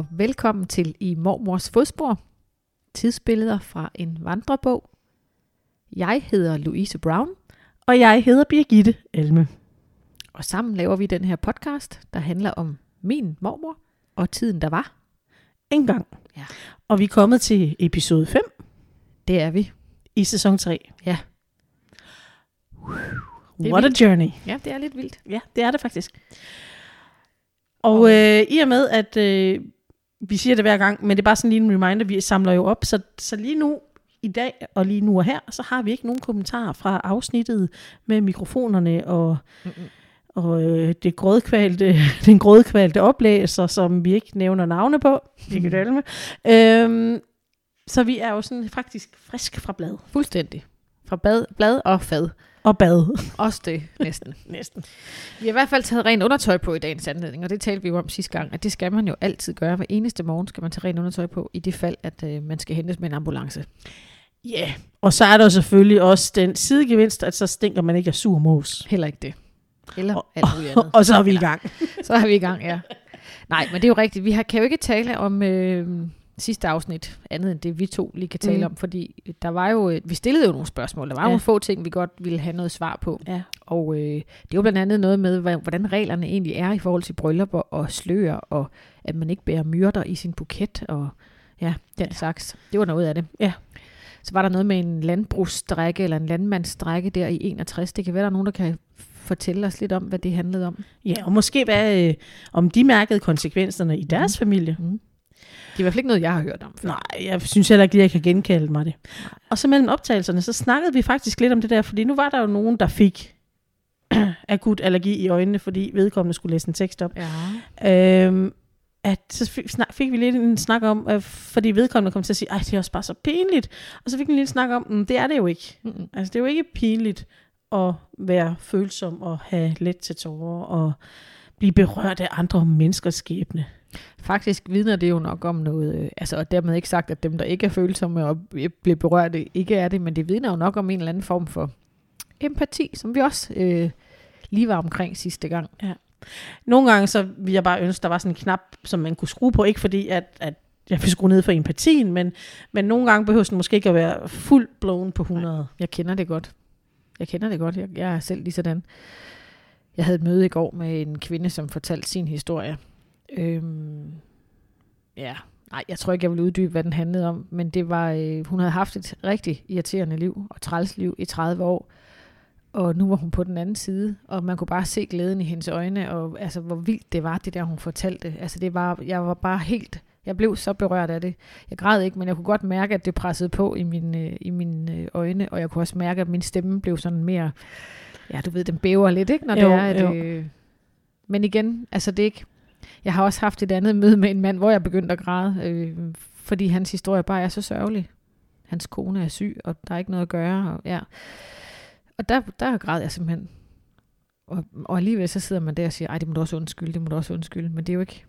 og velkommen til I Mormors Fodspor. Tidsbilleder fra en vandrebog. Jeg hedder Louise Brown, Og jeg hedder Birgitte Elme. og sammen laver vi den her podcast, der handler om min mormor og tiden, der var. En gang. Ja. Og vi er kommet til episode 5 Det er vi. i sæson 3. Ja. What a journey. Ja, det er lidt vildt. Ja, det er det faktisk. Og øh, i og med, at øh, vi siger det hver gang, men det er bare sådan lige en reminder, vi samler jo op, så, så lige nu, i dag og lige nu og her, så har vi ikke nogen kommentarer fra afsnittet med mikrofonerne og, Mm-mm. og øh, det grødkvalte, den grødkvalte oplæser, som vi ikke nævner navne på. Det med. Øhm, så vi er jo sådan faktisk frisk fra blad. Fuldstændig. Fra bad, blad og fad. Og bad. Også det næsten. Næsten. Vi har i hvert fald taget rent undertøj på i dagens anledning, og det talte vi jo om sidste gang, at det skal man jo altid gøre. Hver eneste morgen skal man tage rent undertøj på, i det fald, at øh, man skal hentes med en ambulance. Ja, yeah. og så er der selvfølgelig også den sidegevinst, at så stinker man ikke af sur mos. Heller ikke det. Eller Og- alt muligt andet. Og så er vi i gang. Så er vi i gang, ja. Nej, men det er jo rigtigt. Vi har, kan jo ikke tale om øh, sidste afsnit, andet end det, vi to lige kan tale Mm. mm. om, fordi der var jo, øh, vi stillede jo nogle spørgsmål. Der var Ja. nogle få ting, vi godt ville have noget svar på. Ja. Og øh, det jo blandt andet noget med, hvordan reglerne egentlig er i forhold til bryllupper og slør, og at man ikke bærer myrder i sin buket, og ja, den Ja. slags. Det var noget af det. Ja. Så var der noget med en landbrugsstrække, eller en landmandsstrække der i 61. Det kan være, der er nogen, der kan fortælle os lidt om, hvad det handlede om. Ja, og måske hvad, øh, om de mærkede konsekvenserne i deres Mhm. familie. Mm. I hvert fald ikke noget, jeg har hørt om før. Nej, jeg synes heller ikke lige, jeg kan genkalde mig det. Og så mellem optagelserne, så snakkede vi faktisk lidt om det der, fordi nu var der jo nogen, der fik akut allergi i øjnene, fordi vedkommende skulle læse en tekst op. Ja. Øhm, at så fik, snak, fik vi lidt en snak om, øh, fordi vedkommende kom til at sige, ej, det er også bare så pinligt. Og så fik vi en lille snak om, mm, det er det jo ikke. Mm-mm. Altså, det er jo ikke pinligt at være følsom og have let til tårer og blive berørt af andre menneskers skæbne. Faktisk vidner det jo nok om noget, øh, altså, og dermed ikke sagt, at dem, der ikke er følsomme og bliver berørt, ikke er det, men det vidner jo nok om en eller anden form for empati, som vi også øh, lige var omkring sidste gang. Nogle gange så ville jeg bare ønske, der var sådan en knap, som man kunne skrue på. Ikke fordi, at, at jeg vil skrue ned for empatien, men, men nogle gange behøver den måske ikke at være fuld blown på 100. Jeg kender det godt. Jeg kender det godt. Jeg, jeg er selv lige sådan. Jeg havde et møde i går med en kvinde, som fortalte sin historie. Øhm, ja, nej, jeg tror ikke, jeg vil uddybe, hvad den handlede om, men det var, øh, hun havde haft et rigtig irriterende liv og træls liv i 30 år, og nu var hun på den anden side, og man kunne bare se glæden i hendes øjne, og altså, hvor vildt det var, det der, hun fortalte. Altså, det var, jeg var bare helt, jeg blev så berørt af det. Jeg græd ikke, men jeg kunne godt mærke, at det pressede på i mine, øh, i mine øh, øjne, og jeg kunne også mærke, at min stemme blev sådan mere, ja, du ved, den bæver lidt, ikke, når Jo, det er, at, jo. øh, men igen, altså det er ikke, jeg har også haft et andet møde med en mand, hvor jeg begyndte at græde, øh, fordi hans historie bare er så sørgelig. Hans kone er syg, og der er ikke noget at gøre. Og, ja. og der, der græd jeg simpelthen. Og, og alligevel så sidder man der og siger, ej, det må du også undskylde, det må du også undskylde. Men det er jo ikke,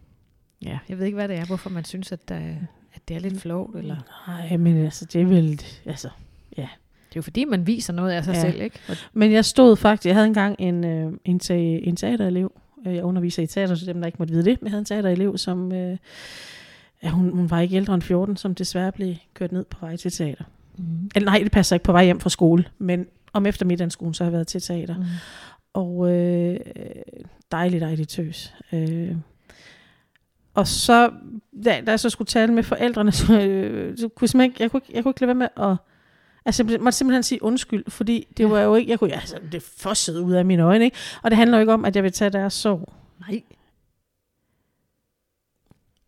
ja, jeg ved ikke, hvad det er, hvorfor man synes, at, der, at det er lidt flovt. Eller, Nej, men altså, det er vel... Altså, det er jo fordi, man viser noget af sig Ja. ja. selv, ikke? Og, Men jeg stod faktisk, jeg havde engang en, øh, en, te, en teaterelev, Øh, jeg underviser i teater, så dem, der ikke måtte vide det, men jeg havde en teaterelev, som, øh, ja, hun, hun var ikke ældre end 14, som desværre blev kørt ned på vej til teater. mm. Eller nej, det passer ikke på vej hjem fra skole, men om eftermiddagsskolen, så har jeg været til teater. Mm. Og øh, dejligt, dejligt tøs. Øh, og så, da, da jeg så skulle tale med forældrene, så, øh, så kunne jeg, ikke, jeg, kunne, ikke- jeg kunne ikke lade være med at... Altså, jeg måtte simpelthen sige undskyld, fordi det Ja. var jo ikke, jeg kunne, altså, det fossede ud af mine øjne, ikke? Og det handler jo ikke om, at jeg vil tage deres sorg. Nej.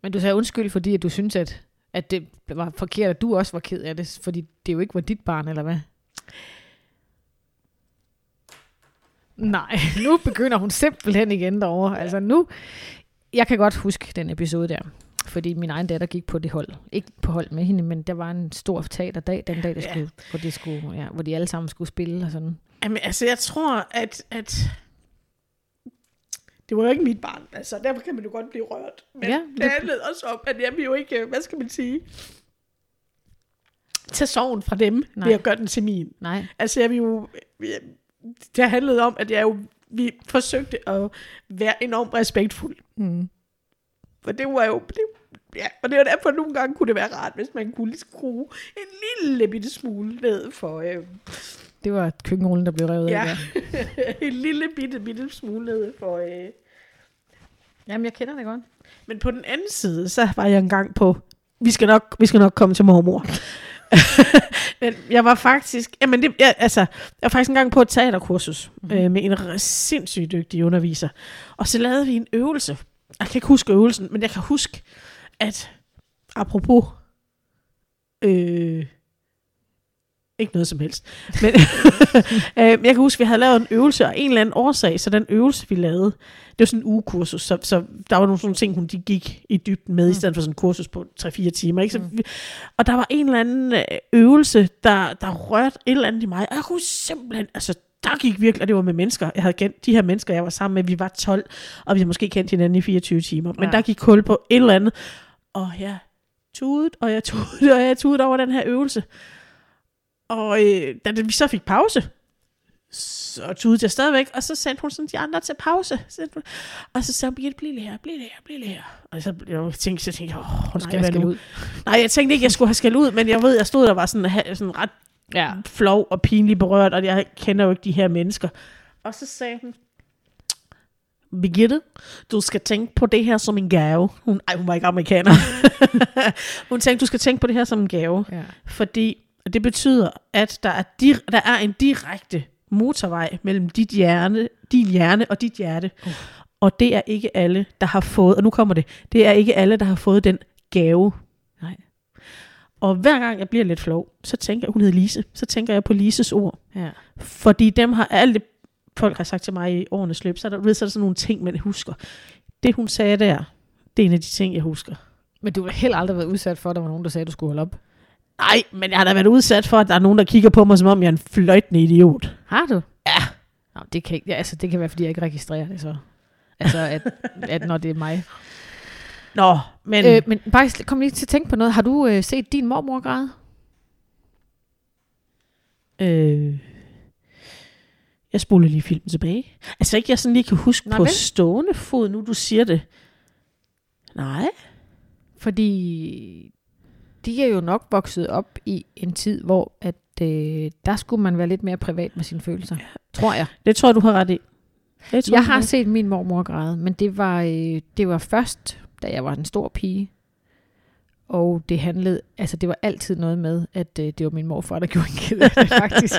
Men du sagde undskyld, fordi at du synes, at, at det var forkert, at du også var ked af det, fordi det jo ikke var dit barn, eller hvad? Nej, nu begynder hun simpelthen igen derovre. Altså nu, jeg kan godt huske den episode der, fordi min egen datter gik på det hold. Ikke på hold med hende, men der var en stor teaterdag, den dag, der Ja. skulle, hvor, det skulle, ja, hvor de alle sammen skulle spille og sådan. Jamen, altså, jeg tror, at, at det var jo ikke mit barn, altså, derfor kan man jo godt blive rørt. Men Ja, det- det handlede også om, at jeg vil jo ikke, hvad skal man sige, tage sorgen fra dem, Nej. Nej. ved at gøre den til min. Nej, Altså, jeg vil jo, jeg, det handlede om, at jeg jo, vi forsøgte at være enormt respektfuld. mm. For det var jo, det, Ja, og det var derfor, at nogle gange kunne det være rart, hvis man kunne skrue en lille bitte smule ned for... Øh, Det var køkkenrullen, der blev revet ja, af. der. en lille bitte, bitte smule ned for... Øh. Jamen, jeg kender det godt. Men på den anden side, så var jeg engang på... Vi skal nok, vi skal nok komme til mormor. Men jeg var faktisk, jamen det, jeg, altså, jeg var faktisk engang på et teaterkursus mm-hmm. øh, med en sindssygt dygtig underviser. Og så lavede vi en øvelse. Jeg kan ikke huske øvelsen, men jeg kan huske, at apropos, øh, ikke noget som helst, men øh, jeg kan huske, at vi havde lavet en øvelse, og en eller anden årsag, så den øvelse, vi lavede, det var sådan en ugekursus, så, så der var nogle sådan ting, hun de gik i dybden med, mm. i stedet for sådan en kursus på 3-4 timer. Ikke? Så, Mm. og der var en eller anden øh, øvelse, der, der rørte et eller andet i mig, og jeg kunne simpelthen, altså der gik virkelig, og det var med mennesker, jeg havde kendt, de her mennesker, jeg var sammen med, vi var 12, og vi havde måske kendt hinanden i 24 timer, men Ja. der gik hul på et eller andet, og jeg tudet, og jeg tudet, og jeg tudet over den her øvelse. Og øh, da vi så fik pause, så tudede jeg stadigvæk, og så sendte hun sådan de andre til pause. Og så sagde hun, Birgitte, bliv lige her, bliv lige her, bliv lige her. Og så, jeg tænkte, så tænkte jeg, åh, Hun nej, skal hvad skal nu? ud. Nej, jeg tænkte ikke, jeg skulle have skæld ud, men jeg ved, jeg stod der var sådan, sådan ret Ja. flov og pinligt berørt, og jeg kender jo ikke de her mennesker. Og så sagde hun, Birgitte, du skal tænke på det her som en gave. Hun, ej, hun var ikke amerikaner. hun tænkte, du skal tænke på det her som en gave, ja. fordi det betyder, at der er, dir- der er en direkte motorvej mellem dit hjerne, din hjerne og dit hjerte. Uh. Og det er ikke alle, der har fået, og nu kommer det, det er ikke alle, der har fået den gave. Nej. Og hver gang jeg bliver lidt flov, så tænker jeg, hun hedder Lise, så tænker jeg på Lises ord. Ja. Fordi dem har alle folk har sagt til mig i årenes løb, så er der, ved, så er der sådan nogle ting, man husker. Det hun sagde der, det er en af de ting, jeg husker. Men du har heller aldrig været udsat for, at der var nogen, der sagde, at du skulle holde op. Nej, men jeg har da været udsat for, at der er nogen, der kigger på mig, som om jeg er en fløjtende idiot. Har du? Ja. Nå, det kan, ikke, ja, altså, det kan være, fordi jeg ikke registrerer det så. Altså, at, at når det er mig. Nå, men... Øh, men bare kom lige til at tænke på noget. Har du øh, set din mormor græde? Øh, jeg spoler lige filmen tilbage. Altså ikke, jeg sådan lige kan huske Nej, på vel? stående fod, nu du siger det. Nej. Fordi de er jo nok vokset op i en tid, hvor at, øh, der skulle man være lidt mere privat med sine følelser. Tror jeg. Det tror jeg, du har ret i. Det tror Jeg har set min mormor græde, men det var, øh, det var først, da jeg var en stor pige. Og det handlede, altså det var altid noget med, at øh, det var min morfar, der gjorde en ked af det, faktisk.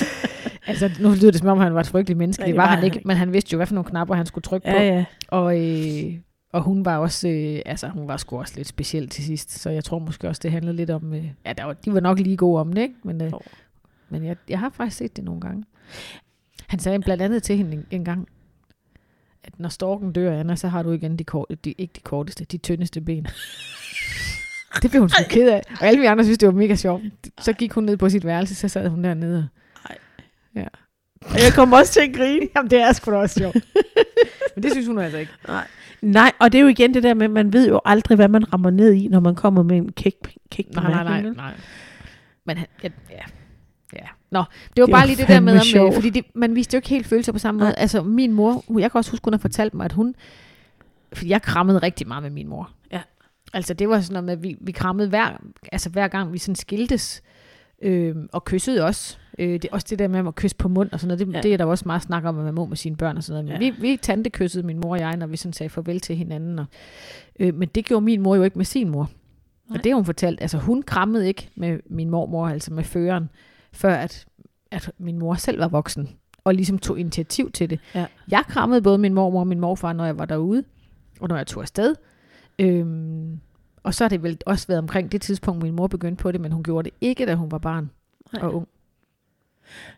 altså nu lyder det som om, han var et frygteligt menneske. Ja, det var han ikke, men han vidste jo, hvad for nogle knapper han skulle trykke på. Ja, ja. Og, øh, og hun var også, øh, altså hun var sgu også lidt speciel til sidst, så jeg tror måske også, det handlede lidt om, øh, ja, der var, de var nok lige gode om det, ikke? Men, øh, Jo. men jeg, jeg har faktisk set det nogle gange. Han sagde blandt andet til hende en, en gang, at når storken dør, Anna, så har du igen de, kort, de ikke de korteste, de tyndeste ben. det blev hun sgu ked af. Og alle vi andre synes, det var mega sjovt. Så gik hun ned på sit værelse, så sad hun dernede. Og jeg kommer også til at grine. Jamen, det er sgu da også sjovt. Men det synes hun altså ikke. Nej. Nej, og det er jo igen det der med, at man ved jo aldrig, hvad man rammer ned i, når man kommer med en kæk, kæk Nej, nej, nej, nej. Men han, ja, ja. Nå, det var Det bare var lige det der med, om, sjovt. øh, fordi det, man viste jo ikke helt følelser på samme måde. Nej. Altså min mor, hun- jeg kan også huske, hun har fortalt mig, at hun, fordi jeg krammede rigtig meget med min mor. Ja. Altså det var sådan noget med, at vi, vi krammede hver, altså hver gang vi sådan skiltes, øh, og kyssede også. Øh, det, også det der med at kysse på mund og sådan noget, det, Ja. det er der også meget snak om, at man må med sine børn og sådan noget. Men Ja. vi, vi tante kyssede min mor og jeg, når vi sådan sagde farvel til hinanden. Og, øh, men det gjorde min mor jo ikke med sin mor. Nej. Og det har hun fortalt. Altså hun krammede ikke med min mormor, altså med føreren, før at, at min mor selv var voksen. Og ligesom tog initiativ til det. Ja. Jeg krammede både min mormor og min morfar, når jeg var derude. Og når jeg tog afsted. Øhm, og så har det vel også været omkring det tidspunkt, min mor begyndte på det, men hun gjorde det ikke, da hun var barn Nej. og ung.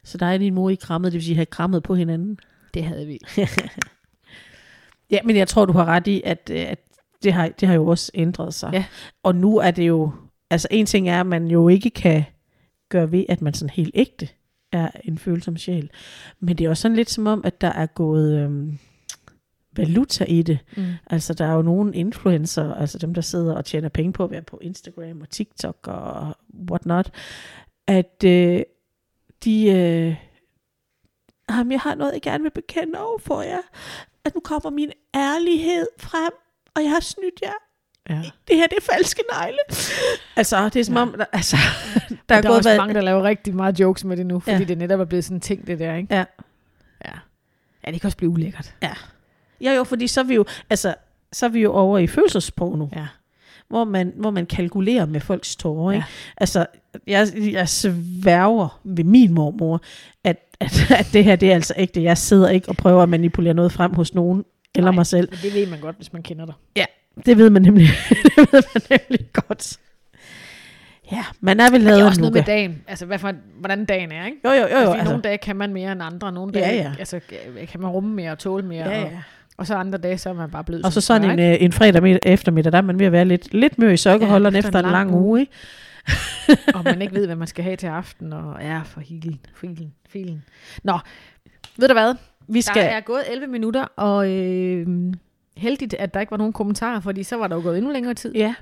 Så dig og din mor i krammet, det vil sige, have krammet på hinanden. Det havde vi. Ja, men jeg tror, du har ret i, at, øh, at det, har, det har jo også ændret sig. Ja. Og nu er det jo, altså en ting er, at man jo ikke kan gøre ved, at man sådan helt ægte er en følsom sjæl. Men det er også sådan lidt som om, at der er gået øhm, valuta i det. Mm. Altså der er jo nogle influencer, altså dem, der sidder og tjener penge på at være på Instagram og TikTok og whatnot, at øh, de, øh, jamen, jeg har noget, jeg gerne vil bekende over for jer. At nu kommer min ærlighed frem, og jeg har snydt jer. Ja. Det her, det er falske negle. Altså, det er som Ja. om, der, altså, der Der er er, der er gået også hvad- mange, der laver rigtig meget jokes med det nu, fordi Ja. ja. det netop er blevet sådan en ting, det der, ikke? Ja. Ja. Ja, det kan også blive ulækkert. Ja, jo, fordi så er vi jo, altså, så er vi jo over i følelsesporno, Ja. hvor man, hvor man kalkulerer med folks tårer. Ikke? Ja. Altså, jeg, jeg sværger ved min mormor, at, at, at det her, det er altså ægte. Jeg sidder ikke og prøver at manipulere noget frem hos nogen, eller Nej. mig selv. Men det ved man godt, hvis man kender dig. Det ved man nemlig, det ved man nemlig godt. Ja, man er vel Det lavet er af også noget med dagen. Altså, hvad for, hvordan dagen er, ikke? Jo, jo, jo. jo Altså, altså, nogle dage kan man mere end andre, nogle Ja, dage ja. Altså, kan man rumme mere og tåle mere. ja, Og, ja. og så andre dage, så er man bare blød. Og så sådan en, ikke? øh, en fredag eftermiddag, der er man ved at være lidt, lidt mør i sokkeholderen Ja, ja, efter en lang uge. Ikke? og man ikke ved, hvad man skal have til aften. Og ja, for hilen, filen, filen. Nå, ved du hvad? Vi Der skal, er gået 11 minutter, og øh, heldigt, at der ikke var nogen kommentarer, fordi så var der jo gået endnu længere tid. Ja,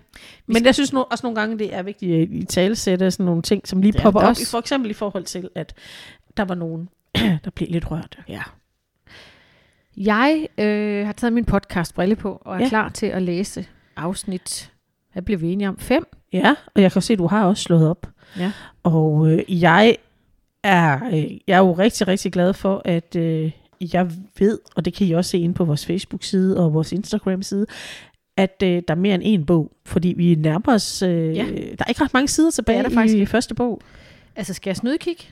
men jeg synes nu, også nogle gange, det er vigtigt at i talesætte sådan nogle ting, som lige Ja, popper er op. For eksempel i forhold til, at der var nogen, der blev lidt rørt. Ja. Jeg øh, har taget min podcast brille på, og er ja. klar til at læse afsnit, hvad blev vi enige om? Fem? Ja, og jeg kan se, at du har også slået op. Ja. Og øh, jeg, er, øh, jeg er jo rigtig, rigtig glad for, at øh, jeg ved, og det kan I også se inde på vores Facebook-side og vores Instagram-side, at øh, der er mere end en bog, fordi vi nærmer os, øh, Ja. der er ikke ret mange sider tilbage Det er der faktisk i første bog. Altså, skal jeg snydekigge?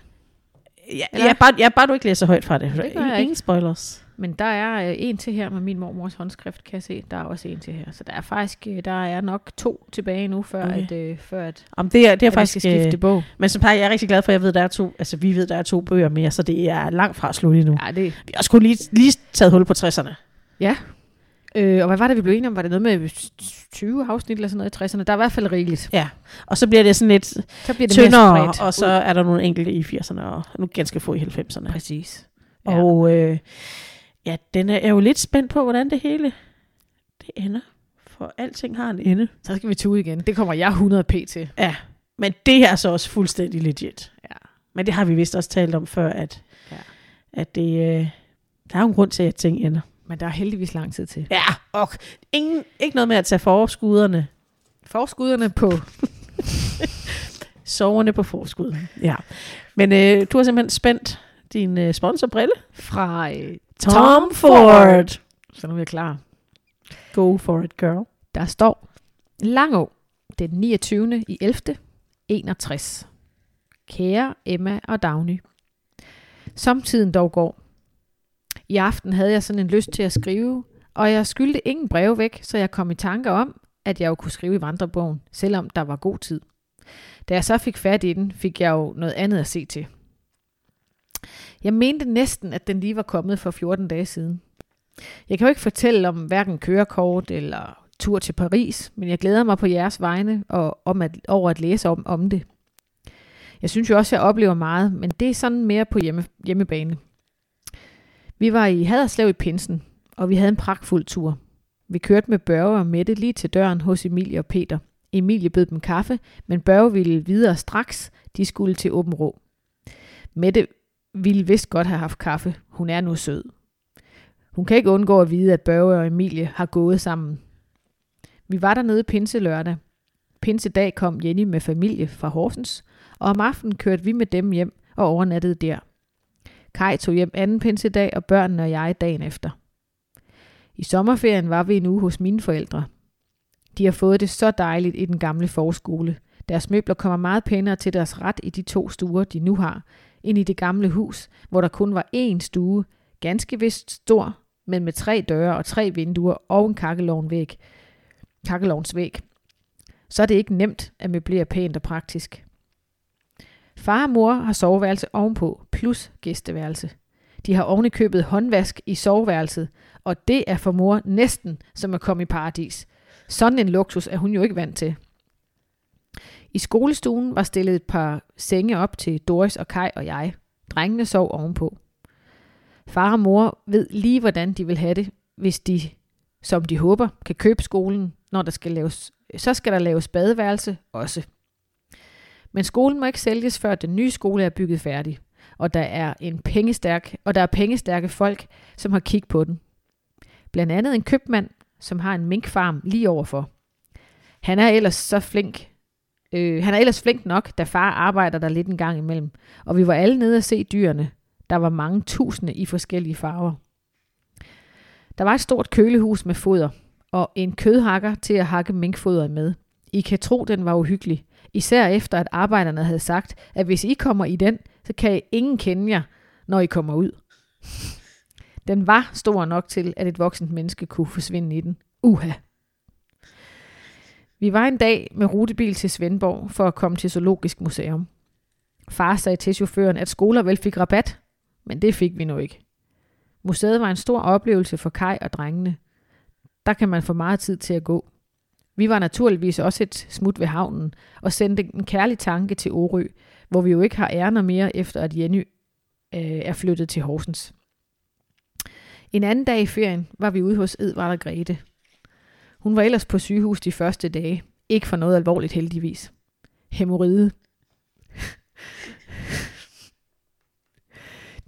Ja, Eller- ja, bare, ja, bare du ikke læser højt fra det. Det Ingen ikke. spoilers. Men der er øh, en til her med min mormors håndskrift, kan jeg se. Der er også en til her. Så der er faktisk øh, der er nok to tilbage nu, før Okay. at, øh, før at, Om det er, det er at faktisk... skal skifte Øh, bog. men som sagt, jeg er rigtig glad for, at jeg ved, der er to, altså vi ved, der er to bøger mere, så det er langt fra slut endnu. Ja, det, Vi har kun lige, lige taget hul på 60'erne. øh, og hvad var det, vi blev enige om? Var det noget med 20 afsnit eller sådan noget i 60'erne? Der er i hvert fald rigeligt. Ja, og så bliver det sådan lidt Så bliver det tyndere, og så er der nogle enkelte i 80'erne, og nu ganske få i 90'erne. Præcis. Ja. Og øh, ja, den er jeg er jo lidt spændt på, hvordan det hele det ender. For alting har en ende. Så skal vi tude igen. Det kommer jeg 100 p til. Ja, men det her er så også fuldstændig legit. Ja. Men det har vi vist også talt om før, at, Ja. at det, øh, der er jo en grund til, at ting ender. Men der er heldigvis lang tid til. Ja, og ingen, ikke noget med at tage forskuderne. Forskudderne på Soverne på forskud. Ja. Men øh, du har simpelthen spændt din øh, sponsorbrille. fra øh, Tom Ford. Så nu er jeg klar. Go for it, girl. Der står Langå, den 29. i 11. 61. Kære Emma og Dagny. Som tiden dog går. I aften havde jeg sådan en lyst til at skrive, og jeg skyldte ingen brev væk, så jeg kom i tanke om, at jeg jo kunne skrive i vandrebogen, selvom der var god tid. Da jeg så fik fat i den, fik jeg jo noget andet at se til. Jeg mente næsten, at den lige var kommet for 14 dage siden. Jeg kan jo ikke fortælle om hverken kørekort eller tur til Paris, men jeg glæder mig på jeres vegne og om at, over at læse om, om det. Jeg synes jo også, at jeg oplever meget, men det er sådan mere på hjemme, hjemmebane. Vi var i Haderslev i Pinsen, og vi havde en pragtfuld tur. Vi kørte med Børge og Mette lige til døren hos Emilie og Peter. Emilie bød dem kaffe, men Børge ville videre straks. De skulle til Åben Rå. Mette ville vist godt have haft kaffe. Hun er nu sød. Hun kan ikke undgå at vide, at Børge og Emilie har gået sammen. Vi var dernede pinse lørdag. Pinsedag kom Jenny med familie fra Horsens, og om aftenen kørte vi med dem hjem og overnattede der. Kai tog hjem anden pinsedag, og børnene og jeg dagen efter. I sommerferien var vi en uge hos mine forældre. De har fået det så dejligt i den gamle forskole. Deres møbler kommer meget pænere til deres ret i de to stuer, de nu har, end i det gamle hus, hvor der kun var én stue, ganske vist stor, men med tre døre og tre vinduer og en kakkelovnvæg. kakkelovnsvæg. Så er det ikke nemt at møblere pænt og praktisk. Far og mor har soveværelse ovenpå, plus gæsteværelse. De har ovenikøbet købet håndvask i soveværelset, og det er for mor næsten som at komme i paradis. Sådan en luksus er hun jo ikke vant til. I skolestuen var stillet et par senge op til Doris og Kai og jeg. Drengene sov ovenpå. Far og mor ved lige, hvordan de vil have det, hvis de, som de håber, kan købe skolen, når der skal laves, så skal der laves badeværelse også. Men skolen må ikke sælges, før den nye skole er bygget færdig, og der er en pengestærk, og der er pengestærke folk, som har kig på den. Blandt andet en købmand, som har en minkfarm lige overfor. Han er ellers så flink. Øh, han er ellers flink nok, da far arbejder der lidt en gang imellem. Og vi var alle nede og se dyrene. Der var mange tusinde i forskellige farver. Der var et stort kølehus med foder, og en kødhakker til at hakke minkfoderet med. I kan tro, den var uhyggelig. Især efter, at arbejderne havde sagt, at hvis I kommer i den, så kan I ingen kende jer, når I kommer ud. Den var stor nok til, at et voksent menneske kunne forsvinde i den. Uha. Vi var en dag med rutebil til Svendborg for at komme til Zoologisk Museum. Far sagde til chaufføren, at skoler vel fik rabat, men det fik vi nu ikke. Museet var en stor oplevelse for Kai og drengene. Der kan man få meget tid til at gå. Vi var naturligvis også et smut ved havnen og sendte en kærlig tanke til Orø, hvor vi jo ikke har ærner mere efter at Jenny øh, er flyttet til Horsens. En anden dag i ferien var vi ude hos Edvard og Grete. Hun var ellers på sygehus de første dage. Ikke for noget alvorligt heldigvis. Hemoride.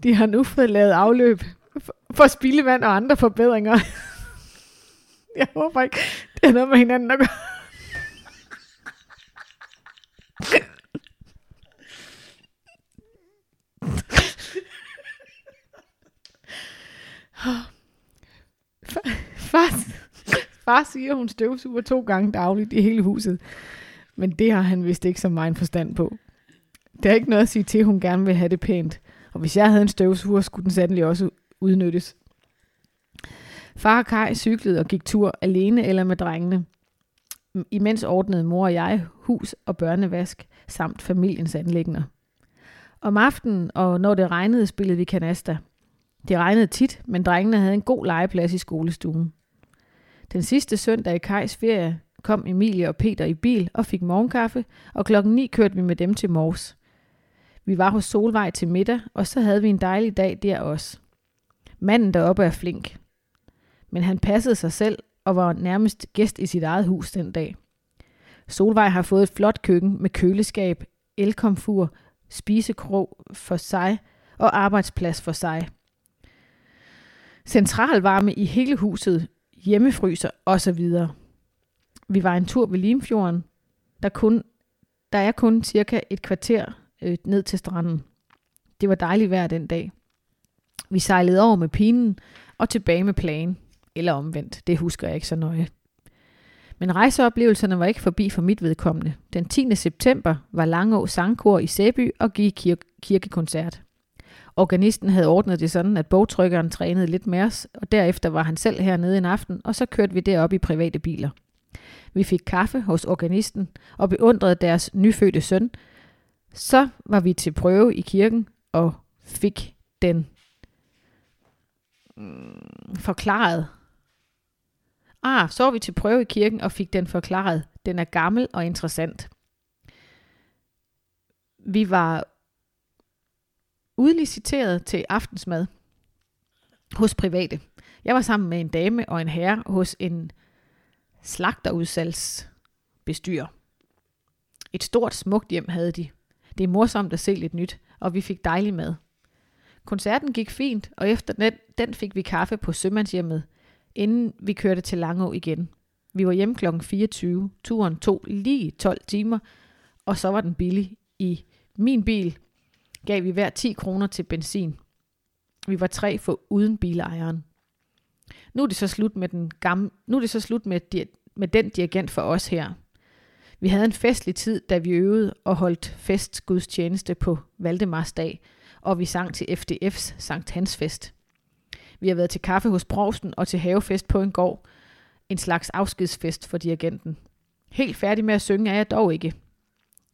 De har nu fået lavet afløb for spildevand og andre forbedringer. Jeg håber ikke, det er noget med hinanden at gøre. Far, far siger, hun støvsuger to gange dagligt i hele huset. Men det har han vist ikke så meget forstand på. Det er ikke noget at sige til, at hun gerne vil have det pænt. Og hvis jeg havde en støvsuger, skulle den sandelig også udnyttes. Far og Kai cyklede og gik tur alene eller med drengene. Imens ordnede mor og jeg hus og børnevask samt familiens anlægner. Om aftenen, og når det regnede, spillede vi kanasta. Det regnede tit, men drengene havde en god legeplads i skolestuen. Den sidste søndag i Kajs ferie kom Emilie og Peter i bil og fik morgenkaffe, og klokken 9 kørte vi med dem til Mors. Vi var hos Solvej til middag, og så havde vi en dejlig dag der også. Manden deroppe er flink. Men han passede sig selv og var nærmest gæst i sit eget hus den dag. Solvej har fået et flot køkken med køleskab, elkomfur, spisekrog for sig og arbejdsplads for sig. Centralvarme i hele huset, hjemmefryser osv. Vi var en tur ved Limfjorden. Der, kun, der er kun cirka et kvarter øh, ned til stranden. Det var dejligt vejr den dag. Vi sejlede over med pinen og tilbage med planen. Eller omvendt, det husker jeg ikke så nøje. Men rejseoplevelserne var ikke forbi for mit vedkommende. Den 10. september var Langå Sangkor i Sæby og gik kir- kirkekoncert. Organisten havde ordnet det sådan, at bogtrykkeren trænede lidt med os, og derefter var han selv hernede en aften, og så kørte vi derop i private biler. Vi fik kaffe hos organisten og beundrede deres nyfødte søn. Så var vi til prøve i kirken og fik den mm, forklaret. Ah, så var vi til prøve i kirken og fik den forklaret. Den er gammel og interessant. Vi var udliciteret til aftensmad hos private. Jeg var sammen med en dame og en herre hos en slagterudsalgsbestyrer. Et stort, smukt hjem havde de. Det er morsomt at se lidt nyt, og vi fik dejlig mad. Koncerten gik fint, og efter den, den fik vi kaffe på sømandshjemmet, inden vi kørte til Langå igen. Vi var hjemme kl. 24. Turen tog lige 12 timer, og så var den billig. I min bil gav vi hver 10 kroner til benzin. Vi var tre for uden bilejeren. Nu er det så slut med, den gamle, nu er det så slut med, med den dirigent for os her. Vi havde en festlig tid, da vi øvede og holdt festgudstjeneste på Valdemarsdag, og vi sang til FDF's Sankt Hans Fest. Vi har været til kaffe hos Provsten og til havefest på en gård. En slags afskedsfest for dirigenten. Helt færdig med at synge er jeg dog ikke.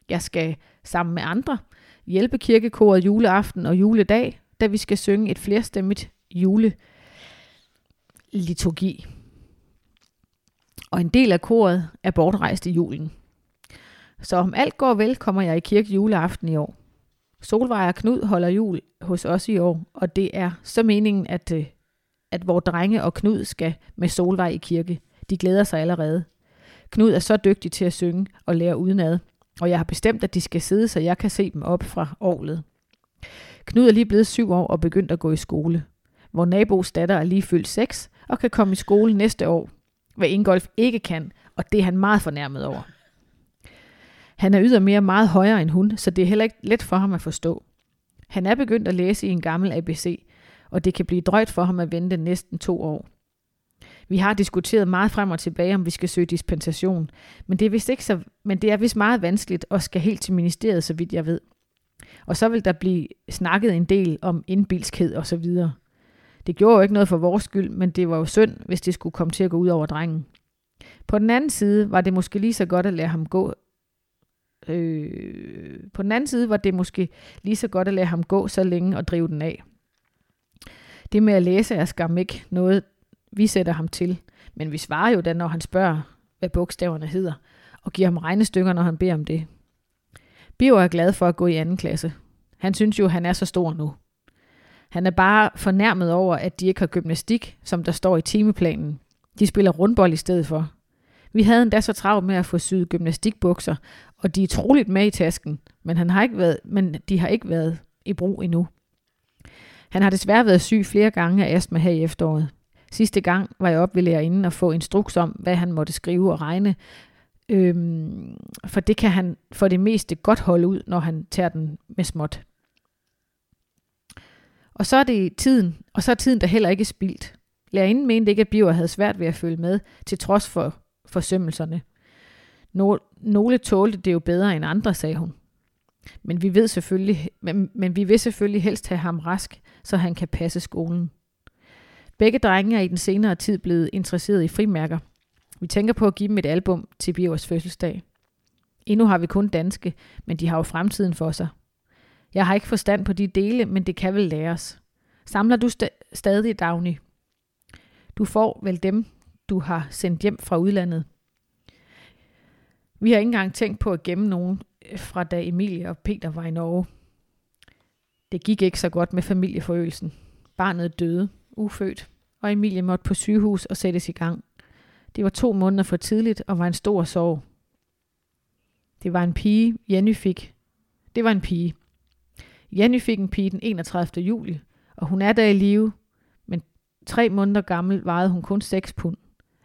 Jeg skal sammen med andre hjælpe kirkekoret juleaften og juledag, da vi skal synge et flerstemmigt juleliturgi. Og en del af koret er bortrejst i julen. Så om alt går vel, kommer jeg i kirke juleaften i år. Solvej og Knud holder jul hos os i år, og det er så meningen, at, øh, at vores drenge og Knud skal med Solvej i kirke. De glæder sig allerede. Knud er så dygtig til at synge og lære udenad, og jeg har bestemt, at de skal sidde, så jeg kan se dem op fra året. Knud er lige blevet syv år og begyndt at gå i skole. Hvor nabos datter er lige fyldt seks og kan komme i skole næste år. hvad Ingolf ikke kan, og det er han meget fornærmet over. Han er ydermere meget højere end hun, så det er heller ikke let for ham at forstå. Han er begyndt at læse i en gammel ABC, og det kan blive drøjt for ham at vente næsten to år. Vi har diskuteret meget frem og tilbage, om vi skal søge dispensation, men det er vist, ikke så, men det er vist meget vanskeligt og skal helt til ministeriet, så vidt jeg ved. Og så vil der blive snakket en del om indbilskhed og så videre. Det gjorde jo ikke noget for vores skyld, men det var jo synd, hvis det skulle komme til at gå ud over drengen. På den anden side var det måske lige så godt at lade ham gå. Øh, på den anden side var det måske lige så godt at lade ham gå så længe og drive den af. Det med at læse er skam ikke noget, vi sætter ham til. Men vi svarer jo da, når han spørger, hvad bogstaverne hedder, og giver ham regnestykker, når han beder om det. Bio er glad for at gå i anden klasse. Han synes jo, han er så stor nu. Han er bare fornærmet over, at de ikke har gymnastik, som der står i timeplanen. De spiller rundbold i stedet for. Vi havde endda så travlt med at få syet gymnastikbukser, og de er troligt med i tasken, men, han har ikke været, men de har ikke været i brug endnu. Han har desværre været syg flere gange af astma her i efteråret. Sidste gang var jeg op ved lærerinden og få instruks om, hvad han måtte skrive og regne, øhm, for det kan han for det meste godt holde ud, når han tager den med småt. Og så er det tiden, og så er tiden der heller ikke spildt. Lærerinden mente ikke, at Biver havde svært ved at følge med, til trods for forsømmelserne. Nogle tålte det jo bedre end andre, sagde hun. Men vi ved selvfølgelig, men, men vi vil selvfølgelig helst have ham rask, så han kan passe skolen. Begge drenge er i den senere tid blevet interesseret i frimærker. Vi tænker på at give dem et album til Bivers fødselsdag. Endnu har vi kun danske, men de har jo fremtiden for sig. Jeg har ikke forstand på de dele, men det kan vel læres. Samler du st- stadig, Dagny? Du får vel dem, du har sendt hjem fra udlandet. Vi har ikke engang tænkt på at gemme nogen øh, fra da Emilie og Peter var i Norge. Det gik ikke så godt med familieforøgelsen. Barnet døde, ufødt, og Emilie måtte på sygehus og sættes i gang. Det var to måneder for tidligt og var en stor sorg. Det var en pige, Jenny fik. Det var en pige. Jenny fik en pige den 31. juli, og hun er der i live, men tre måneder gammel vejede hun kun 6 pund.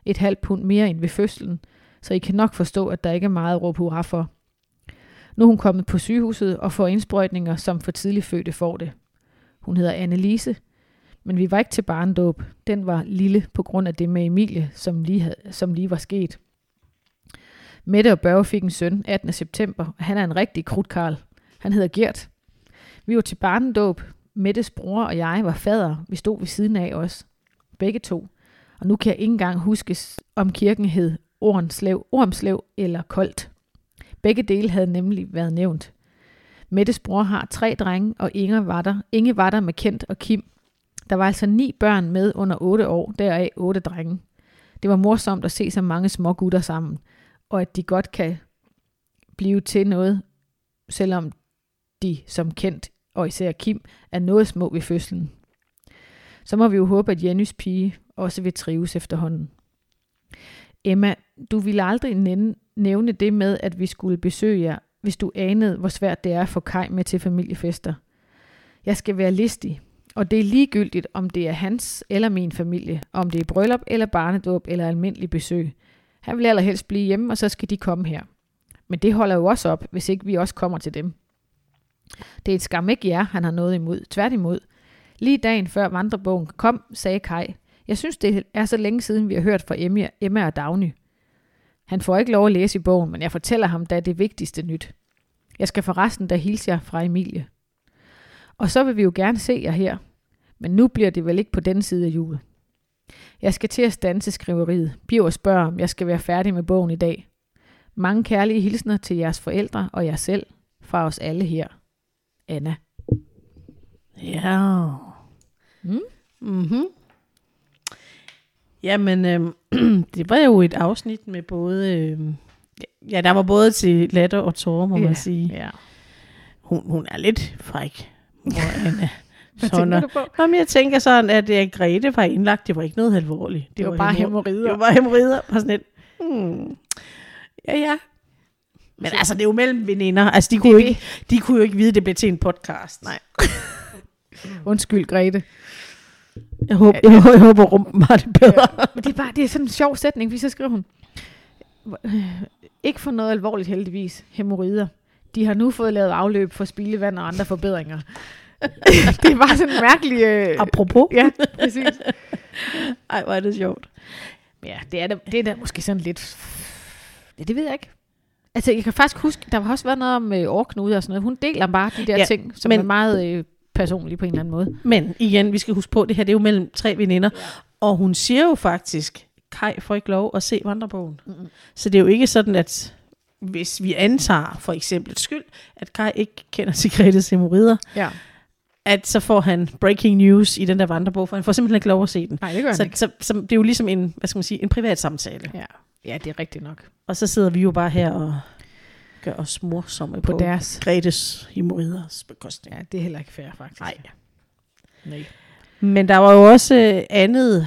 Et halvt pund mere end ved fødslen, så I kan nok forstå, at der ikke er meget at råbe hurra for. Nu er hun kommet på sygehuset og får indsprøjtninger, som for tidligt fødte får det. Hun hedder Annelise, men vi var ikke til barndåb. Den var lille på grund af det med Emilie, som lige, havde, som lige var sket. Mette og Børge fik en søn 18. september, og han er en rigtig krudtkarl. Han hedder Gert. Vi var til barndåb. Mettes bror og jeg var fader. Vi stod ved siden af os. Begge to. Og nu kan jeg ikke engang huske, om kirken hed Ormslev, Ormslev eller Koldt. Begge dele havde nemlig været nævnt. Mettes bror har tre drenge, og Inger var der. Inge var der med Kent og Kim. Der var altså ni børn med under otte år, deraf otte drenge. Det var morsomt at se så mange små gutter sammen, og at de godt kan blive til noget, selvom de som kendt, og især Kim, er noget små ved fødslen. Så må vi jo håbe, at Jennys pige også vil trives efterhånden. Emma, du ville aldrig nævne det med, at vi skulle besøge jer, hvis du anede, hvor svært det er at få Kai med til familiefester. Jeg skal være listig, og det er ligegyldigt, om det er hans eller min familie, om det er bryllup eller barnedåb eller almindelig besøg. Han vil allerhelst blive hjemme, og så skal de komme her. Men det holder jo også op, hvis ikke vi også kommer til dem. Det er et skam ikke jer, han har noget imod. Tværtimod. Lige dagen før vandrebogen kom, sagde Kai, jeg synes, det er så længe siden, vi har hørt fra Emma, Emma og Dagny. Han får ikke lov at læse i bogen, men jeg fortæller ham da det vigtigste nyt. Jeg skal forresten da hilse jer fra Emilie. Og så vil vi jo gerne se jer her. Men nu bliver det vel ikke på den side af jul. Jeg skal til at stanse skriveriet. Biver spørger, om jeg skal være færdig med bogen i dag. Mange kærlige hilsner til jeres forældre og jer selv fra os alle her. Anna. Ja. Mm? Mm-hmm. Jamen, øh, det var jo et afsnit med både... Øh, ja, der var både til latter og tårer, må ja, man sige. Ja. Hun, hun er lidt fræk, mor Anna. Hvad sådan, tænker du på? Nå, men jeg tænker sådan, at uh, Grete var indlagt. Det var ikke noget alvorligt. Det, det var, var bare hemorrider. Det var hemorrider. Bare sådan et, hmm. Ja, ja. Men altså, det er jo mellem veninder. Altså, de kunne, jo ikke, de kunne jo ikke vide, at det blev til en podcast. Nej. Undskyld, Grete. Jeg håber, jeg, jeg håber rumpen har det bedre. Men det er bare det er sådan en sjov sætning, fordi så skriver hun, øh, ikke for noget alvorligt heldigvis, hemorrider. De har nu fået lavet afløb for spildevand og andre forbedringer. det er bare sådan en mærkelig... Øh, Apropos. ja, præcis. Ej, hvor er det sjovt. Ja, det er da, det er da måske sådan lidt... Ja, det ved jeg ikke. Altså, jeg kan faktisk huske, der har også været noget om øh, årknude og sådan noget. Hun deler bare de der Ja, ting, som men- er meget øh, personlige på en eller anden måde. Men igen, vi skal huske på, det her det er jo mellem tre veninder. Ja. Og hun siger jo faktisk, Kai får ikke lov at se vandrebogen. Mm-mm. Så det er jo ikke sådan, at hvis vi antager for eksempel skyld, at Kai ikke kender Sigrettes hemorrider, Ja. At så får han breaking news i den der vandrebog, for han får simpelthen ikke lov at se den. Nej, det gør Så, han ikke. så, så, det er jo ligesom en, hvad skal man sige, en privat samtale. Ja. ja, det er rigtigt nok. Og så sidder vi jo bare her og gør os morsomme på, På på deres... Gretes hemorriders bekostning. Ja, det er heller ikke fair, faktisk. Nej. Nej. Men der var jo også øh, andet,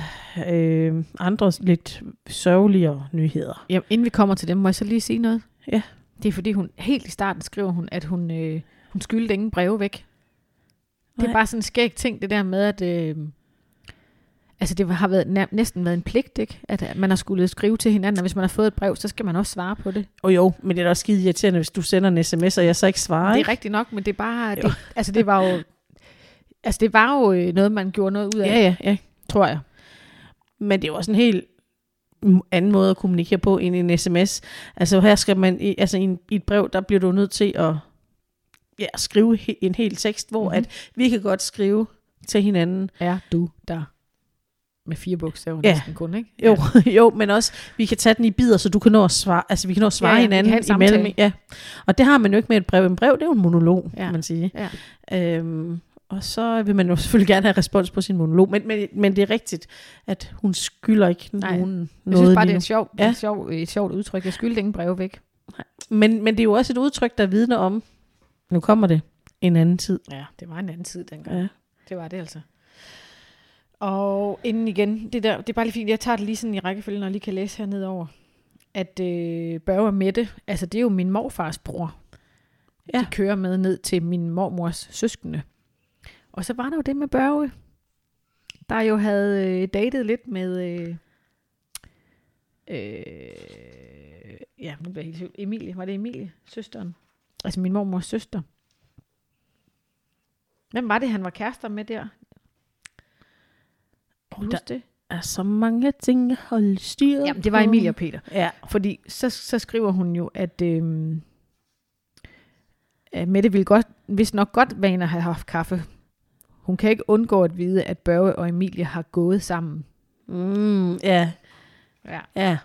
øh, andre lidt sørgeligere nyheder. Ja, inden vi kommer til dem, må jeg så lige sige noget? Ja. Det er fordi, hun helt i starten skriver hun, at hun, øh, hun skyldte ingen breve væk. Det er bare sådan en skæg ting, det der med, at... Øh, altså, det har været, næsten været en pligt, ikke? At man har skulle skrive til hinanden, og hvis man har fået et brev, så skal man også svare på det. Og jo, men det er da også skide irriterende, hvis du sender en sms, og jeg så ikke svarer. Det er rigtigt nok, men det er bare... Jo. Det, altså, det var jo... Altså, det var jo øh, noget, man gjorde noget ud af, Ja, ja, ja. tror jeg. Men det er jo også en helt anden måde at kommunikere på end en sms. Altså her skal man, altså i, en, i et brev, der bliver du nødt til at ja, skrive he, en hel tekst, hvor Mhm. mm-hmm. at vi kan godt skrive til hinanden. Er du der? Med fire bogstaver Ja. næsten kun, ikke? Jo, ja. jo, men også, vi kan tage den i bidder, så du kan nå at svare, altså vi kan nå at svare Ja, ja, hinanden imellem. Ja. Og det har man jo ikke med et brev. En brev, det er jo en monolog, Ja. kan man sige. Ja. Øhm, og så vil man jo selvfølgelig gerne have respons på sin monolog, men, men, men det er rigtigt, at hun skylder ikke Nej. nogen Jeg noget synes bare, det er nu. en sjov, Ja. ja. en sjov, et sjovt udtryk. Jeg skyldte ingen breve væk. Men, men det er jo også et udtryk, der vidner om, nu kommer det, en anden tid. Ja, det var en anden tid dengang. Ja. Det var det altså. Og inden igen, det, der, det er bare lige fint, jeg tager det lige sådan i rækkefølge, når jeg lige kan læse hernede over. At øh, Børge og Mette, altså det er jo min morfars bror. Ja. De kører med ned til min mormors søskende. Og så var der jo det med Børge, der jo havde øh, datet lidt med... Øh, øh, ja, nu bliver jeg helt. Emilie, var det Emilie, søsteren? Altså min mormors søster. Hvem var det, han var kærester med der? Kan du der- det? er så mange ting at holde styr Jamen, det var og Peter. Ja. Fordi så, så skriver hun jo, at, øhm, Mette ville godt, hvis nok godt vane at have haft kaffe. Hun kan ikke undgå at vide, at Børge og Emilie har gået sammen. Mm, ja. Ja. Ja.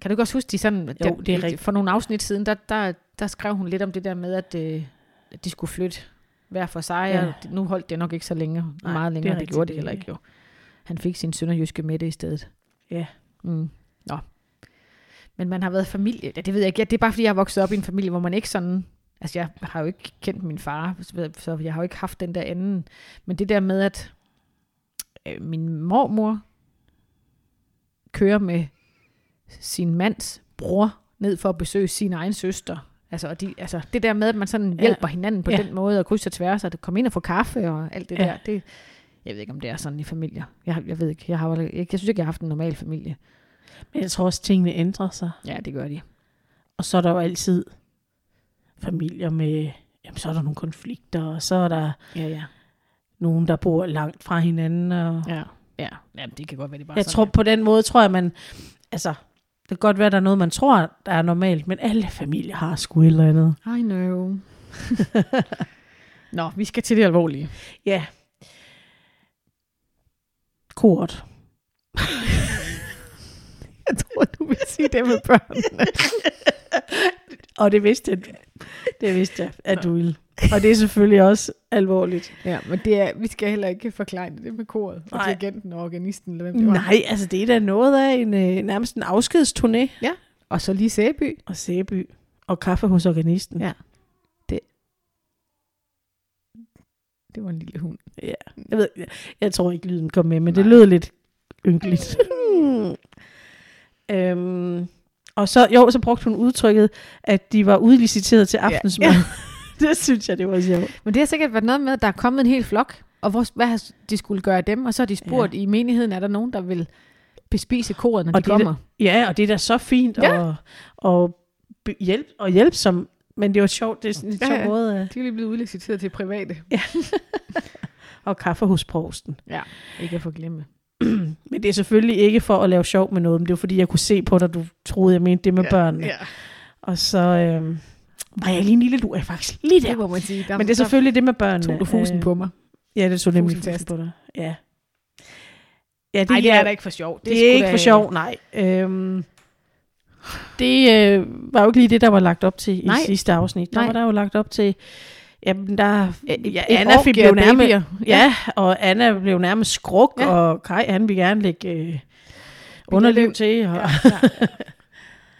Kan du ikke også huske, de sådan, Jo, det er rigtigt. for nogle afsnit siden, der, der, der skrev hun lidt om det der med, at, øh, at de skulle flytte hver for sig, Ja. og nu holdt det nok ikke så længe, Nej, meget er længere, det, rigtigt, det gjorde det heller ikke jo. Han fik sin sønderjyske Mette i stedet. Ja. Mm. Nå. Men man har været familie, ja, det ved jeg ikke, ja, det er bare fordi, jeg er vokset op i en familie, hvor man ikke sådan, altså jeg har jo ikke kendt min far, så- så jeg har jo ikke haft den der anden, men det der med, at øh, min mormor kører med sin mands bror ned for at besøge sin egen søster. Altså, og de, altså det der med, at man sådan Ja. hjælper hinanden på Ja. den måde, og krydser tværs, og komme ind og få kaffe og alt det Ja. der, det, jeg ved ikke, om det er sådan i familier. Jeg, jeg ved ikke, jeg, har, jeg, jeg synes ikke, jeg har haft en normal familie. Men jeg tror også, tingene ændrer sig. Ja, det gør de. Og så er der jo altid familier med, jamen så er der nogle konflikter, og så er der Ja, ja. nogen, der bor langt fra hinanden. Og Ja, ja. Jamen, det kan godt være, det bare jeg sådan, tror på den måde, tror jeg, man, altså, det kan godt være, der er noget, man tror, der er normalt, men alle familier har sgu et eller andet. I know. Nå, vi skal til det alvorlige. Ja. Kort. Jeg tror, du vil sige det med børnene. Og det vidste jeg, det vidste jeg, at du ville. Og det er selvfølgelig også alvorligt. ja, men det er, vi skal heller ikke forklare det med koret. Og Nej. dirigenten og organisten, eller hvem det var. Nej, altså det er da noget af en, øh, nærmest en afskedsturné. Og så lige Sæby. Og Sæby. Og kaffe hos organisten. Ja. Det var en lille hund. ja. Jeg, ved, jeg, jeg tror ikke, lyden kom med, men det lød lidt ynkeligt. øhm, og så, jo, så brugte hun udtrykket, at de var udliciteret til aftensmad. Ja. det synes jeg, det var sjovt. Men det har sikkert været noget med, at der er kommet en hel flok. Og hvor, hvad har de skulle gøre af dem? Og så har de spurgt ja. i menigheden, er der nogen, der vil bespise koret, når Og de det er kommer? Ja, og det er da så fint Ja. og, og hjælp og hjælp som men det var sjovt, det er sådan en Ja, sjov ja. måde. øh, De er lige blevet udliciteret til private. Og kaffe hos provsten. Ja, ikke at få glemme. Men det er selvfølgelig ikke for at lave sjov med noget, men det var fordi, jeg kunne se på dig, du troede, jeg mente det med Ja, børnene. Ja, Og så øh, var jeg lige en lille lur, faktisk lige der. det må man sige. Der, Men det er selvfølgelig det med børnene. Tog du fusen Øh, på mig. Ja, det tog nemlig Fusen på dig. Ja. Ja, det, Nej, det er da ikke for sjov. Det, det er ikke da- for sjov, nej. Øhm, det øh, var jo ikke lige det, der var lagt op til Nej. i sidste afsnit. Der Nej. var der jo lagt op til, jamen der, ja, Anna fik blev nærmest, babyer. ja, og Anna blev nærmest skruk, Ja. ja. og Kai, han ville gerne lægge øh, underliv til, og, Ja, ja.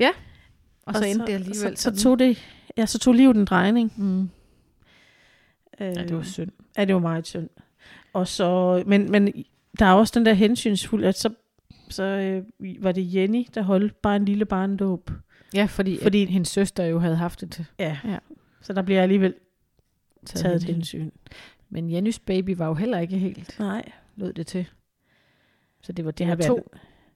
ja. Og så og endte det alligevel så, så, tog det, ja, så tog livet en drejning. Mm. Øh, Ja, det var synd. Ja, det var meget synd. Og så, men, men der er også den der hensynsfuld, at så, så øh, var det Jenny, der holdt bare en lille barndåb. Ja, fordi, Fordi- fordi hendes søster jo havde haft et Ja. Ja. Så der bliver alligevel taget, taget et hensyn. hensyn. Men Jennys baby var jo heller ikke helt, Nej. lød det til. Så det var, det Det har var to, været,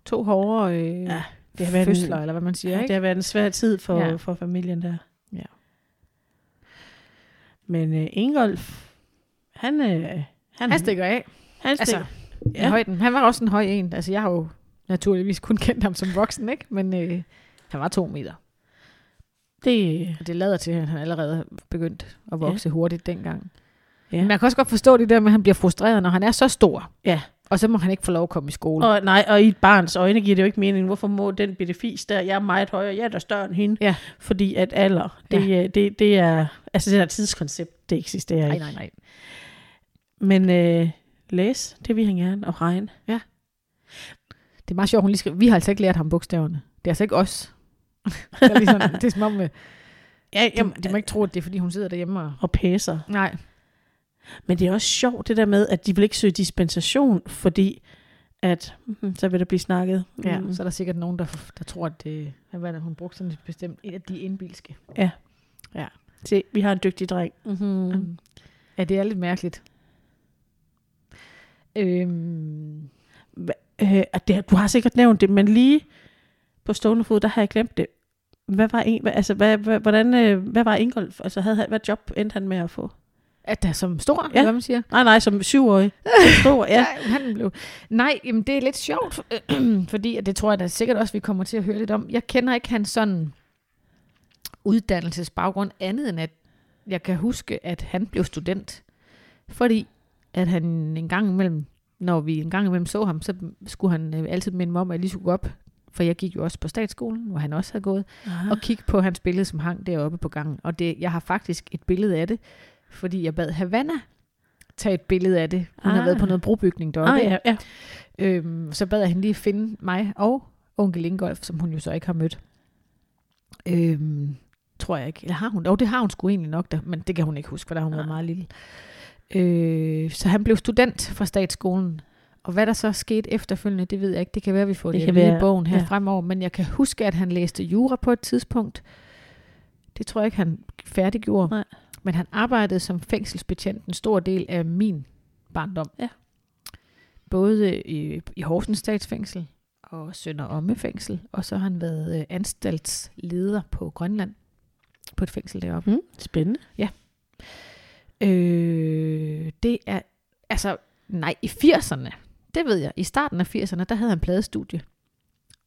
to hårde øh, Ja, det har været fødsler, en, eller hvad man siger, ja, ikke? det har været en svær tid for, ja. for familien der. Men øh, Ingolf, han, øh, han, Han stikker af. han stikker. Altså, ja. højden. Han var også en høj en. Altså, jeg har jo naturligvis kun kendt ham som voksen, ikke? Men øh, han var to meter. det, Og det lader til, at han allerede begyndt at vokse ja. hurtigt dengang. Ja. Men jeg kan også godt forstå det der med, at han bliver frustreret, når han er så stor. Ja. Og så må han ikke få lov at komme i skole. og, nej, og i et barns øjne giver det jo ikke mening. Hvorfor må den bitte fis der, jeg er meget højere, jeg er da større end hende. Ja. Fordi at alder, det, ja. det, det er, altså det der tidskoncept, det eksisterer nej, ikke. nej, nej. Men øh, læs, det vil han gerne, og regne. Det er meget sjovt, hun lige skriver, vi har altså ikke lært ham bogstaverne. Det er altså ikke os. det, er ligesom, det er som om, øh, Ja, de, de må ikke tro, at det er, fordi hun sidder derhjemme og... og pæser. Nej. Men det er også sjovt det der med, at de vil ikke søge dispensation, fordi at, mm, så vil der blive snakket. Ja, Mm. så er der sikkert nogen, der, der tror, at det, hvad det, hun brugte sådan et bestemt, et af de indbilske. Se, vi har en dygtig dreng. Mm-hmm. Mm. Ja, det er lidt mærkeligt. Øhm, Øh, at det, du har sikkert nævnt det, men lige på stående fod, der har jeg glemt det. Hvad var, en, altså, hvad, hvordan, øh, hvad var Ingolf? Altså, havde, hvad job endte han med at få? At der er som stor, Ja. ja. hvad man siger. Nej, nej, som syvårig. Stor, ja. Nej, han blev... Nej, jamen det er lidt sjovt, fordi og det tror jeg da sikkert også, vi kommer til at høre lidt om. Jeg kender ikke hans sådan uddannelsesbaggrund andet end, at jeg kan huske, at han blev student. Fordi at han en gang imellem, når vi en gang imellem så ham, så skulle han øh, altid minde mig om, at jeg lige skulle gå op. For jeg gik jo også på statsskolen, hvor han også havde gået. Aha. og kigge på hans billede, som hang deroppe på gangen. Og det, jeg har faktisk et billede af det, fordi jeg bad Havana tage et billede af det. Hun ah. har Ah. været på noget brobygning deroppe. Ah, ja, ja. øhm, så bad jeg hende lige finde mig og onkel Ingolf, som hun jo så ikke har mødt. Øhm, tror jeg ikke. Eller har hun? Jo, det har hun sgu egentlig nok, da, men det kan hun ikke huske, for der hun Ah. meget lille. Øh, så han blev student fra statsskolen. Og hvad der så skete efterfølgende, det ved jeg ikke. Det kan være, at vi får Det det, kan i bogen her ja. fremover. Men jeg kan huske, at han læste jura på et tidspunkt. Det tror jeg ikke, han færdiggjorde. Nej. Men han arbejdede som fængselsbetjent en stor del af min barndom. Ja. Både i, i Horsens statsfængsel og Sønder Omme fængsel. Og så har han været øh, anstaltsleder på Grønland. På et fængsel deroppe. Mm, spændende. Øh, det er, altså, nej, i 80'erne, det ved jeg, i starten af 80'erne, der havde han pladestudie.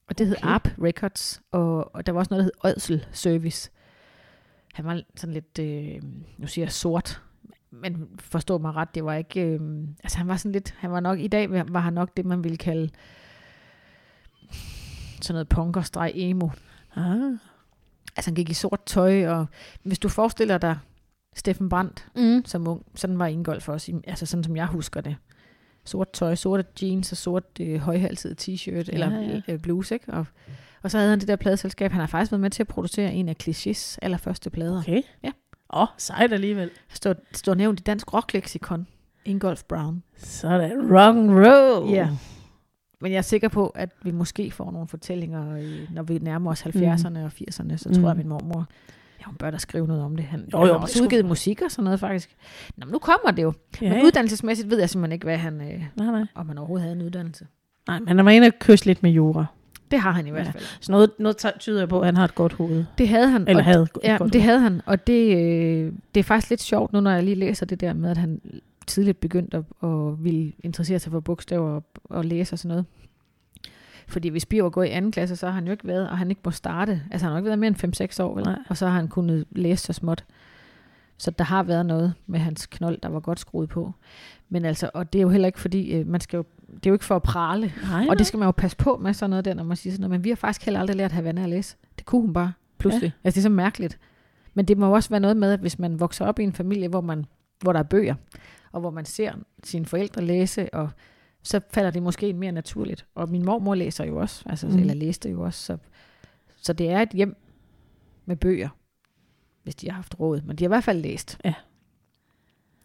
Og det hed Okay. ARP Records, og, og der var også noget, der hed Ådsel Service. Han var sådan lidt, øh, nu siger jeg sort, men forstå mig ret, det var ikke, øh, altså han var sådan lidt, han var nok, i dag var han nok det, man ville kalde sådan noget punker-emo. Ah. Altså han gik i sort tøj, og hvis du forestiller dig Steffen Brandt, Mm. som ung. Sådan var Ingolf også, i- altså sådan som jeg husker det. Sort tøj, sorte jeans og sort øh, højhalset t-shirt, Ja, eller ja. øh, bluse, ikke? Og, og så havde han det der pladeselskab. Han har faktisk været med til at producere en af Clichés allerførste plader. Okay. Ja. Åh, oh, sejt alligevel. Står, står nævnt i Dansk Rocklexikon. Ingolf Brown. Sådan, wrong row. Ja. Men jeg er sikker på, at vi måske får nogle fortællinger, når vi nærmer os 70'erne og 80'erne, så tror Mm. jeg, at min mormor Ja, hun bør da skrive noget om det. Han, Jo, han har også skulle- udgivet musik og sådan noget, faktisk. Nå, men nu kommer det jo. Ja, Men ja. uddannelsesmæssigt ved jeg simpelthen ikke, hvad han, øh, Nej, nej. om han overhovedet havde en uddannelse. Nej, men han var inde og kysse lidt med jura. Det har han i hvert fald. Så noget, noget ty- tyder på, at han har et godt hoved. Det havde han. Eller havde ja, godt det havde han. Og det, øh, det er faktisk lidt sjovt nu, når jeg lige læser det der med, at han tidligt begyndte at, at ville interessere sig for bogstaver og, og læse og sådan noget. Fordi hvis Biver går i anden klasse, så har han jo ikke været, og han ikke må starte. Altså han har jo ikke været mere end 5-6 år, vel? Og så har han kunnet læse så småt. Så der har været noget med hans knold, der var godt skruet på. Men altså, og det er jo heller ikke fordi, øh, man skal jo, det er jo ikke for at prale. Nej, Og det skal man jo passe på med sådan noget der, når man siger sådan noget. Men vi har faktisk heller aldrig lært Havana at læse. Det kunne hun bare pludselig. Ja. Altså det er så mærkeligt. Men det må jo også være noget med, at hvis man vokser op i en familie, hvor, man, hvor der er bøger, og hvor man ser sine forældre læse, og så falder det måske mere naturligt. Og min mormor læser jo også, altså, Mm. mm. eller læste jo også. Så, så det er et hjem med bøger, hvis de har haft råd. Men de har i hvert fald læst. Ja.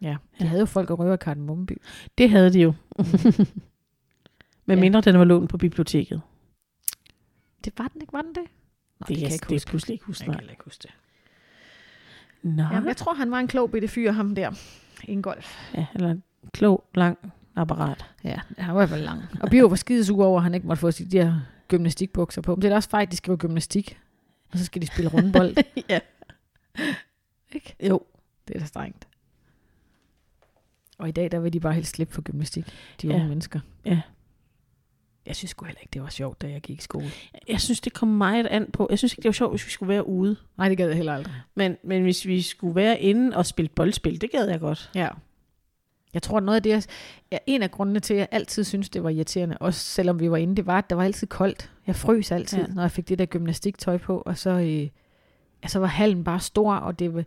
Ja, de Ja. havde jo folk at røve i Kardemommeby. Det havde de jo. Men Ja. mindre den var lånt på biblioteket. Det var den ikke, var den det? Nå, det, kan jeg ikke det huske. er pludselig ikke huske. Jeg kan ikke huske det. Nå. Ja, jeg tror, han var en klog bitte fyr, ham der. Ingolf. Ja, eller en klog, lang apparat. Ja, han var i hvert fald lang. Og Bio var skide sur over, at han ikke måtte få de der gymnastikbukser på. Men det er da også fejl, de skriver gymnastik. Og så skal de spille rundbold. ja. ikke? Jo. Det er da strengt. Og i dag, der vil de bare helst slippe for gymnastik. De Ja. unge mennesker. Ja. Jeg synes sgu heller ikke, det var sjovt, da jeg gik i skole. Jeg synes, det kom meget an på. Jeg synes ikke, det var sjovt, hvis vi skulle være ude. Nej, det gad jeg heller aldrig. Men, men hvis vi skulle være inde og spille boldspil, det gad jeg godt. Ja. Jeg tror, noget af det, jeg, ja, en af grundene til, at jeg altid synes, det var irriterende, også selvom vi var inde, det var, at der var altid koldt. Jeg frøs altid, Ja. når jeg fik det der gymnastiktøj på, og så, øh, så var hallen bare stor, og det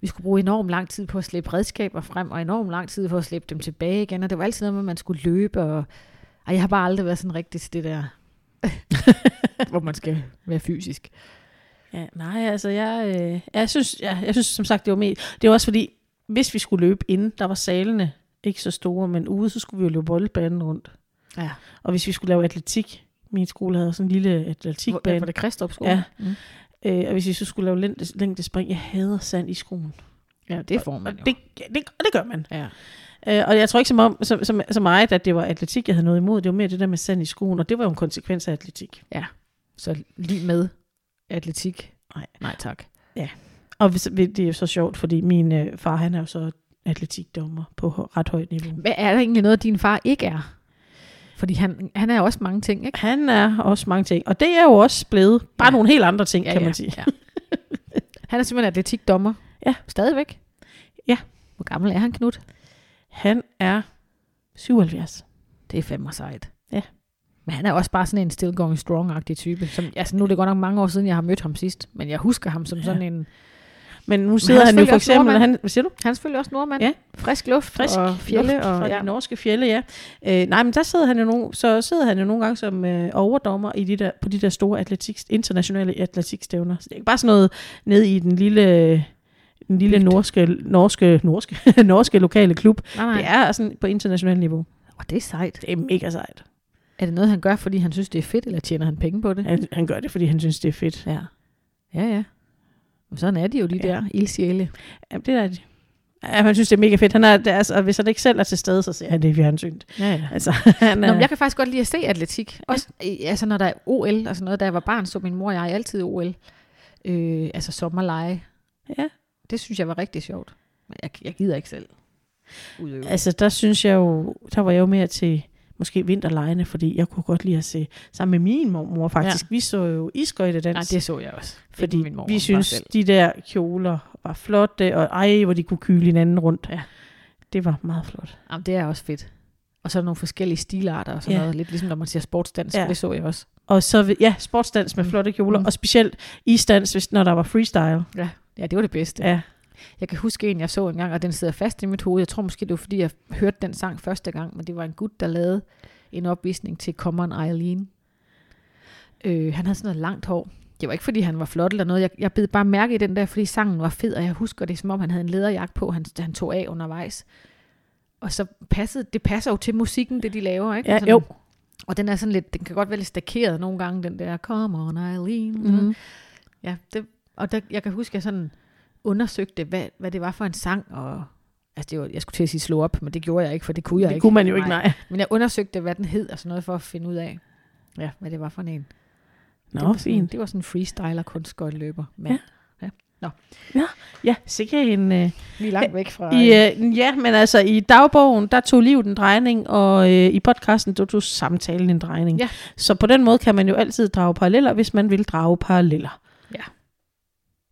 vi skulle bruge enormt lang tid på at slæbe redskaber frem, og enormt lang tid på at slæbe dem tilbage igen, og det var altid noget med, at man skulle løbe, og ej, jeg har bare aldrig været sådan rigtig til det der, hvor man skal være fysisk. Ja, nej, altså jeg, øh, jeg, synes, ja, jeg synes som sagt, det var mere... Det var også fordi, hvis vi skulle løbe inden, der var salene ikke så store, men ude, så skulle vi jo løbe boldbanen rundt. Ja. Og hvis vi skulle lave atletik, min skole havde sådan en lille Hvor, atletikbane. var det Kristrup skole? Ja. Mm. Øh, og hvis vi så skulle lave længde, længdespring, jeg hader sand i skoen. ja, det får man Og jo. det, det, det gør man. Ja. Øh, og jeg tror ikke som om, som, som, så meget, at det var atletik, jeg havde noget imod. Det var mere det der med sand i skoen, og det var jo en konsekvens af atletik. Så lige med atletik. Nej. Nej, tak. Og hvis, det er jo så sjovt, fordi min øh, far, han er jo så atletikdommer på ret højt niveau. Hvad er der egentlig noget, din far ikke er? Fordi han, han er også mange ting, ikke? Han er også mange ting, og det er jo også blevet bare ja. Ja. nogle helt andre ting, ja, kan man sige. Ja. han er simpelthen atletikdommer. Ja. Stadigvæk. Ja. Hvor gammel er han, Knut? Han er 77. Det er fandme sejt. Ja. Men han er også bare sådan en still going strong-agtig type. Som, altså nu er det godt nok mange år siden, jeg har mødt ham sidst. Men jeg husker ham som Ja. sådan en... Men nu sidder er han jo for eksempel, han, hvad siger du? Han er selvfølgelig også nordmand. Ja. Frisk luft Frisk og fjelle. luft Og, fra ja. de norske fjelle, ja. Øh, nej, men der sidder han jo nogle, så sidder han jo nogle gange som øh, overdommer i de der, på de der store atletik, internationale atletikstævner. Så det er ikke bare sådan noget ned i den lille, den lille Bygd. norske, norske, norske, norske lokale klub. Nej, nej. Det er sådan på internationalt niveau. Og det er sejt. Det er mega sejt. Er det noget, han gør, fordi han synes, det er fedt, eller tjener han penge på det? Han, han gør det, fordi han synes, det er fedt. Ja. Ja, ja. Men sådan er de jo, de Ja. der ildsjæle. Ja, det er det. Ja, han synes, det er mega fedt. Han er, det er, altså, hvis han ikke selv er til stede, så ser han det i fjernsynet. Ja, ja. Altså, han Nå, men jeg kan faktisk godt lide at se atletik. Også, ja. altså når der er OL og sådan noget. Da jeg var barn, så min mor og jeg altid OL. Øh, altså sommerleje. Ja. Det synes jeg var rigtig sjovt. Men jeg, jeg gider ikke selv udøve. Altså, der synes jeg jo, der var jeg jo mere til måske vinterlejene, fordi jeg kunne godt lide at se, sammen med min mormor faktisk, ja. vi så jo isskøjtedans. Nej, det så jeg også. fordi min mor, vi synes, selv. de der kjoler var flotte, og ej, hvor de kunne kyle hinanden rundt. Ja. Det var meget flot. Jamen, det er også fedt. Og så nogle forskellige stilarter og sådan Ja. noget. Lidt ligesom når man siger sportsdans, Ja. det så jeg også. Og så, ja, sportsdans med Mm. flotte kjoler, Mm. og specielt isdans, hvis, når der var freestyle. Ja, ja det var det bedste. Ja. Jeg kan huske en, jeg så engang, og den sidder fast i mit hoved. Jeg tror måske, det var, fordi jeg hørte den sang første gang, men det var en gut, der lavede en opvisning til Common Eileen. Øh, han havde sådan noget langt hår. Det var ikke, fordi han var flot eller noget. Jeg, jeg bed bare mærke i den der, fordi sangen var fed, og jeg husker det, som om han havde en læderjakke på, han, han tog af undervejs. Og så passede, det passer jo til musikken, det de laver, ikke? Ja, Sådan- jo. Og den er sådan lidt, den kan godt være lidt stakeret nogle gange, den der Come on Eileen. Mm. Ja, det, Og der, jeg kan huske, at jeg sådan undersøgte, hvad, hvad det var for en sang, og altså det var, jeg skulle til at sige slå op, men det gjorde jeg ikke, for det kunne jeg det ikke. kunne man jo ikke, nej. Men jeg undersøgte, hvad den hed, og sådan noget, for at finde ud af, ja, hvad det var for en. Nå, det var sådan, fint. Det var sådan en freestyler kunstskøjteløber. Men Ja. Ja, sikkert en... Øh, lige langt væk fra... i, øh, ja, men altså i dagbogen, der tog livet en drejning, og øh, i podcasten, der tog samtalen en drejning. Ja. Så på den måde kan man jo altid drage paralleller, hvis man vil drage paralleller.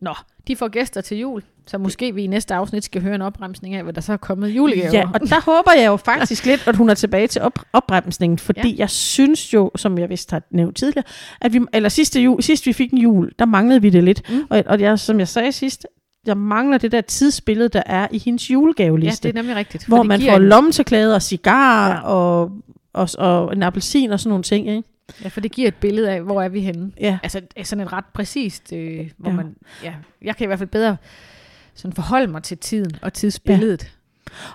Nå, de får gæster til jul, så måske vi i næste afsnit skal høre en opremsning af, hvad der så er kommet julegaver. Ja, og der håber jeg jo faktisk lidt, at hun er tilbage til op- opbremsningen, fordi ja. jeg synes jo, som jeg vist har nævnt tidligere, at vi, eller sidste jul, sidst vi fik en jul, der manglede vi det lidt. Mm. Og, og jeg, som jeg sagde sidst, jeg mangler det der tidsbillede, der er i hendes ja, julegaveliste. det er nemlig rigtigt. hvor man får en- lommetørklæder og cigarer Ja. ja. og, og, og en appelsin og sådan nogle ting. Ikke? Ja, for det giver et billede af, hvor er vi henne. Ja. Altså sådan et ret præcist, øh, hvor Ja. man, ja, jeg kan i hvert fald bedre sådan forholde mig til tiden og tidsbilledet.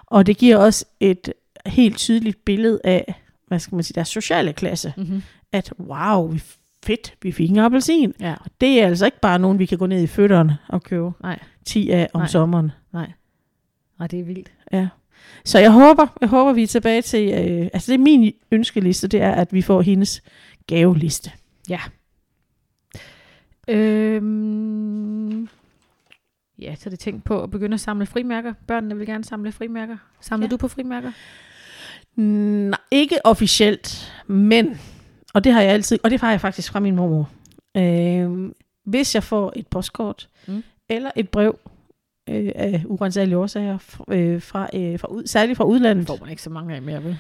Og det giver også et helt tydeligt billede af, hvad skal man sige, deres sociale klasse. Ja. Mm-hmm. At wow, vi fedt, vi fik en appelsin. ja. Og det er altså ikke bare nogen, vi kan gå ned i fødderne og købe Nej, 10 af om Nej. sommeren. nej. Nej, det er vildt. Ja. Så jeg håber, jeg håber, vi er tilbage til, øh, altså det er min ønskeliste, det er, at vi får hendes gaveliste. Øhm, ja, så det tænkt på at begynde at samle frimærker. Børnene vil gerne samle frimærker. Samler Ja. du på frimærker? Nej, ikke officielt, men, og det har jeg altid, og det har jeg faktisk fra min mormor. Øh, hvis jeg får et postkort, Mm. eller et brev øh, af urensagelige årsager, øh, fra, øh, fra, ud, særligt fra Det udlandet, får man ikke så mange af mere, vel?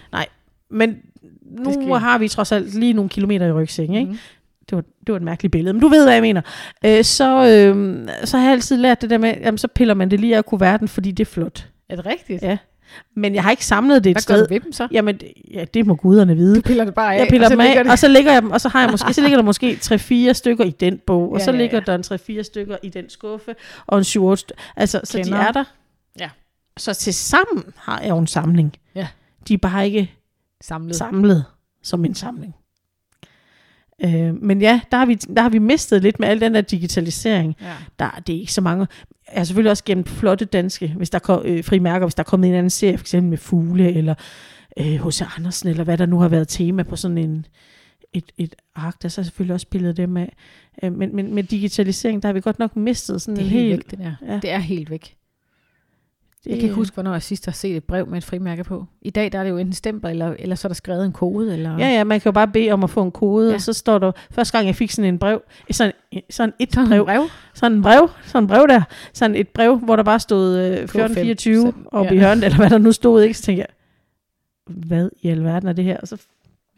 Men nu sker. har vi trods alt lige nogle kilometer i rygsækken, ikke? Mhm. det var, det var et mærkeligt billede, men du ved, hvad jeg mener. Øh, så, øh, så har jeg altid lært det der med, jamen så piller man det lige af kuverten, fordi det er flot. Er det rigtigt? Ja. Men jeg har ikke samlet det et Hvad sted. gør du ved dem så? Jamen, ja, det må guderne vide. Du piller det bare af. Jeg piller og dem af, det- og så ligger jeg dem, og så, har jeg måske, så ligger der måske 3-4 stykker i den bog, og Ja, så ja, ligger ja. der en 3-4 stykker i den skuffe, og en 7 stykker. Altså, så de Kender. er der. Ja. Så til sammen har jeg jo en samling. Ja. De er bare ikke samlet. samlet som en samling. Øh, men ja, der har, vi, der har vi mistet lidt med al den der digitalisering. Ja. Der, det er ikke så mange. Jeg har selvfølgelig også gennem flotte danske, hvis der kom, øh, frimærker, hvis der er kommet en anden serie, eksempel med fugle, eller øh, H.C. Andersen, eller hvad der nu har været tema på sådan en, et, et ark, der så selvfølgelig også pillet dem af. Øh, men, men med digitalisering, der har vi godt nok mistet sådan Det er en helt helt... væk, det der. Ja. Det er helt væk. Det, Jeg kan ikke huske, hvornår jeg sidst har set et brev med et frimærke på. I dag der er det jo enten stempler, eller, eller så er der skrevet en kode. Eller... Ja, ja, man kan jo bare bede om at få en kode, Ja. og så står der, første gang jeg fik sådan en brev, sådan, sådan et Sådan brev, brev. sådan en brev, sådan en brev der, sådan et brev, hvor der bare stod øh, K5, 1424 så- oppe ja. i hjørnet, eller hvad der nu stod, ikke? Så tænkte jeg, hvad i alverden er det her? Og så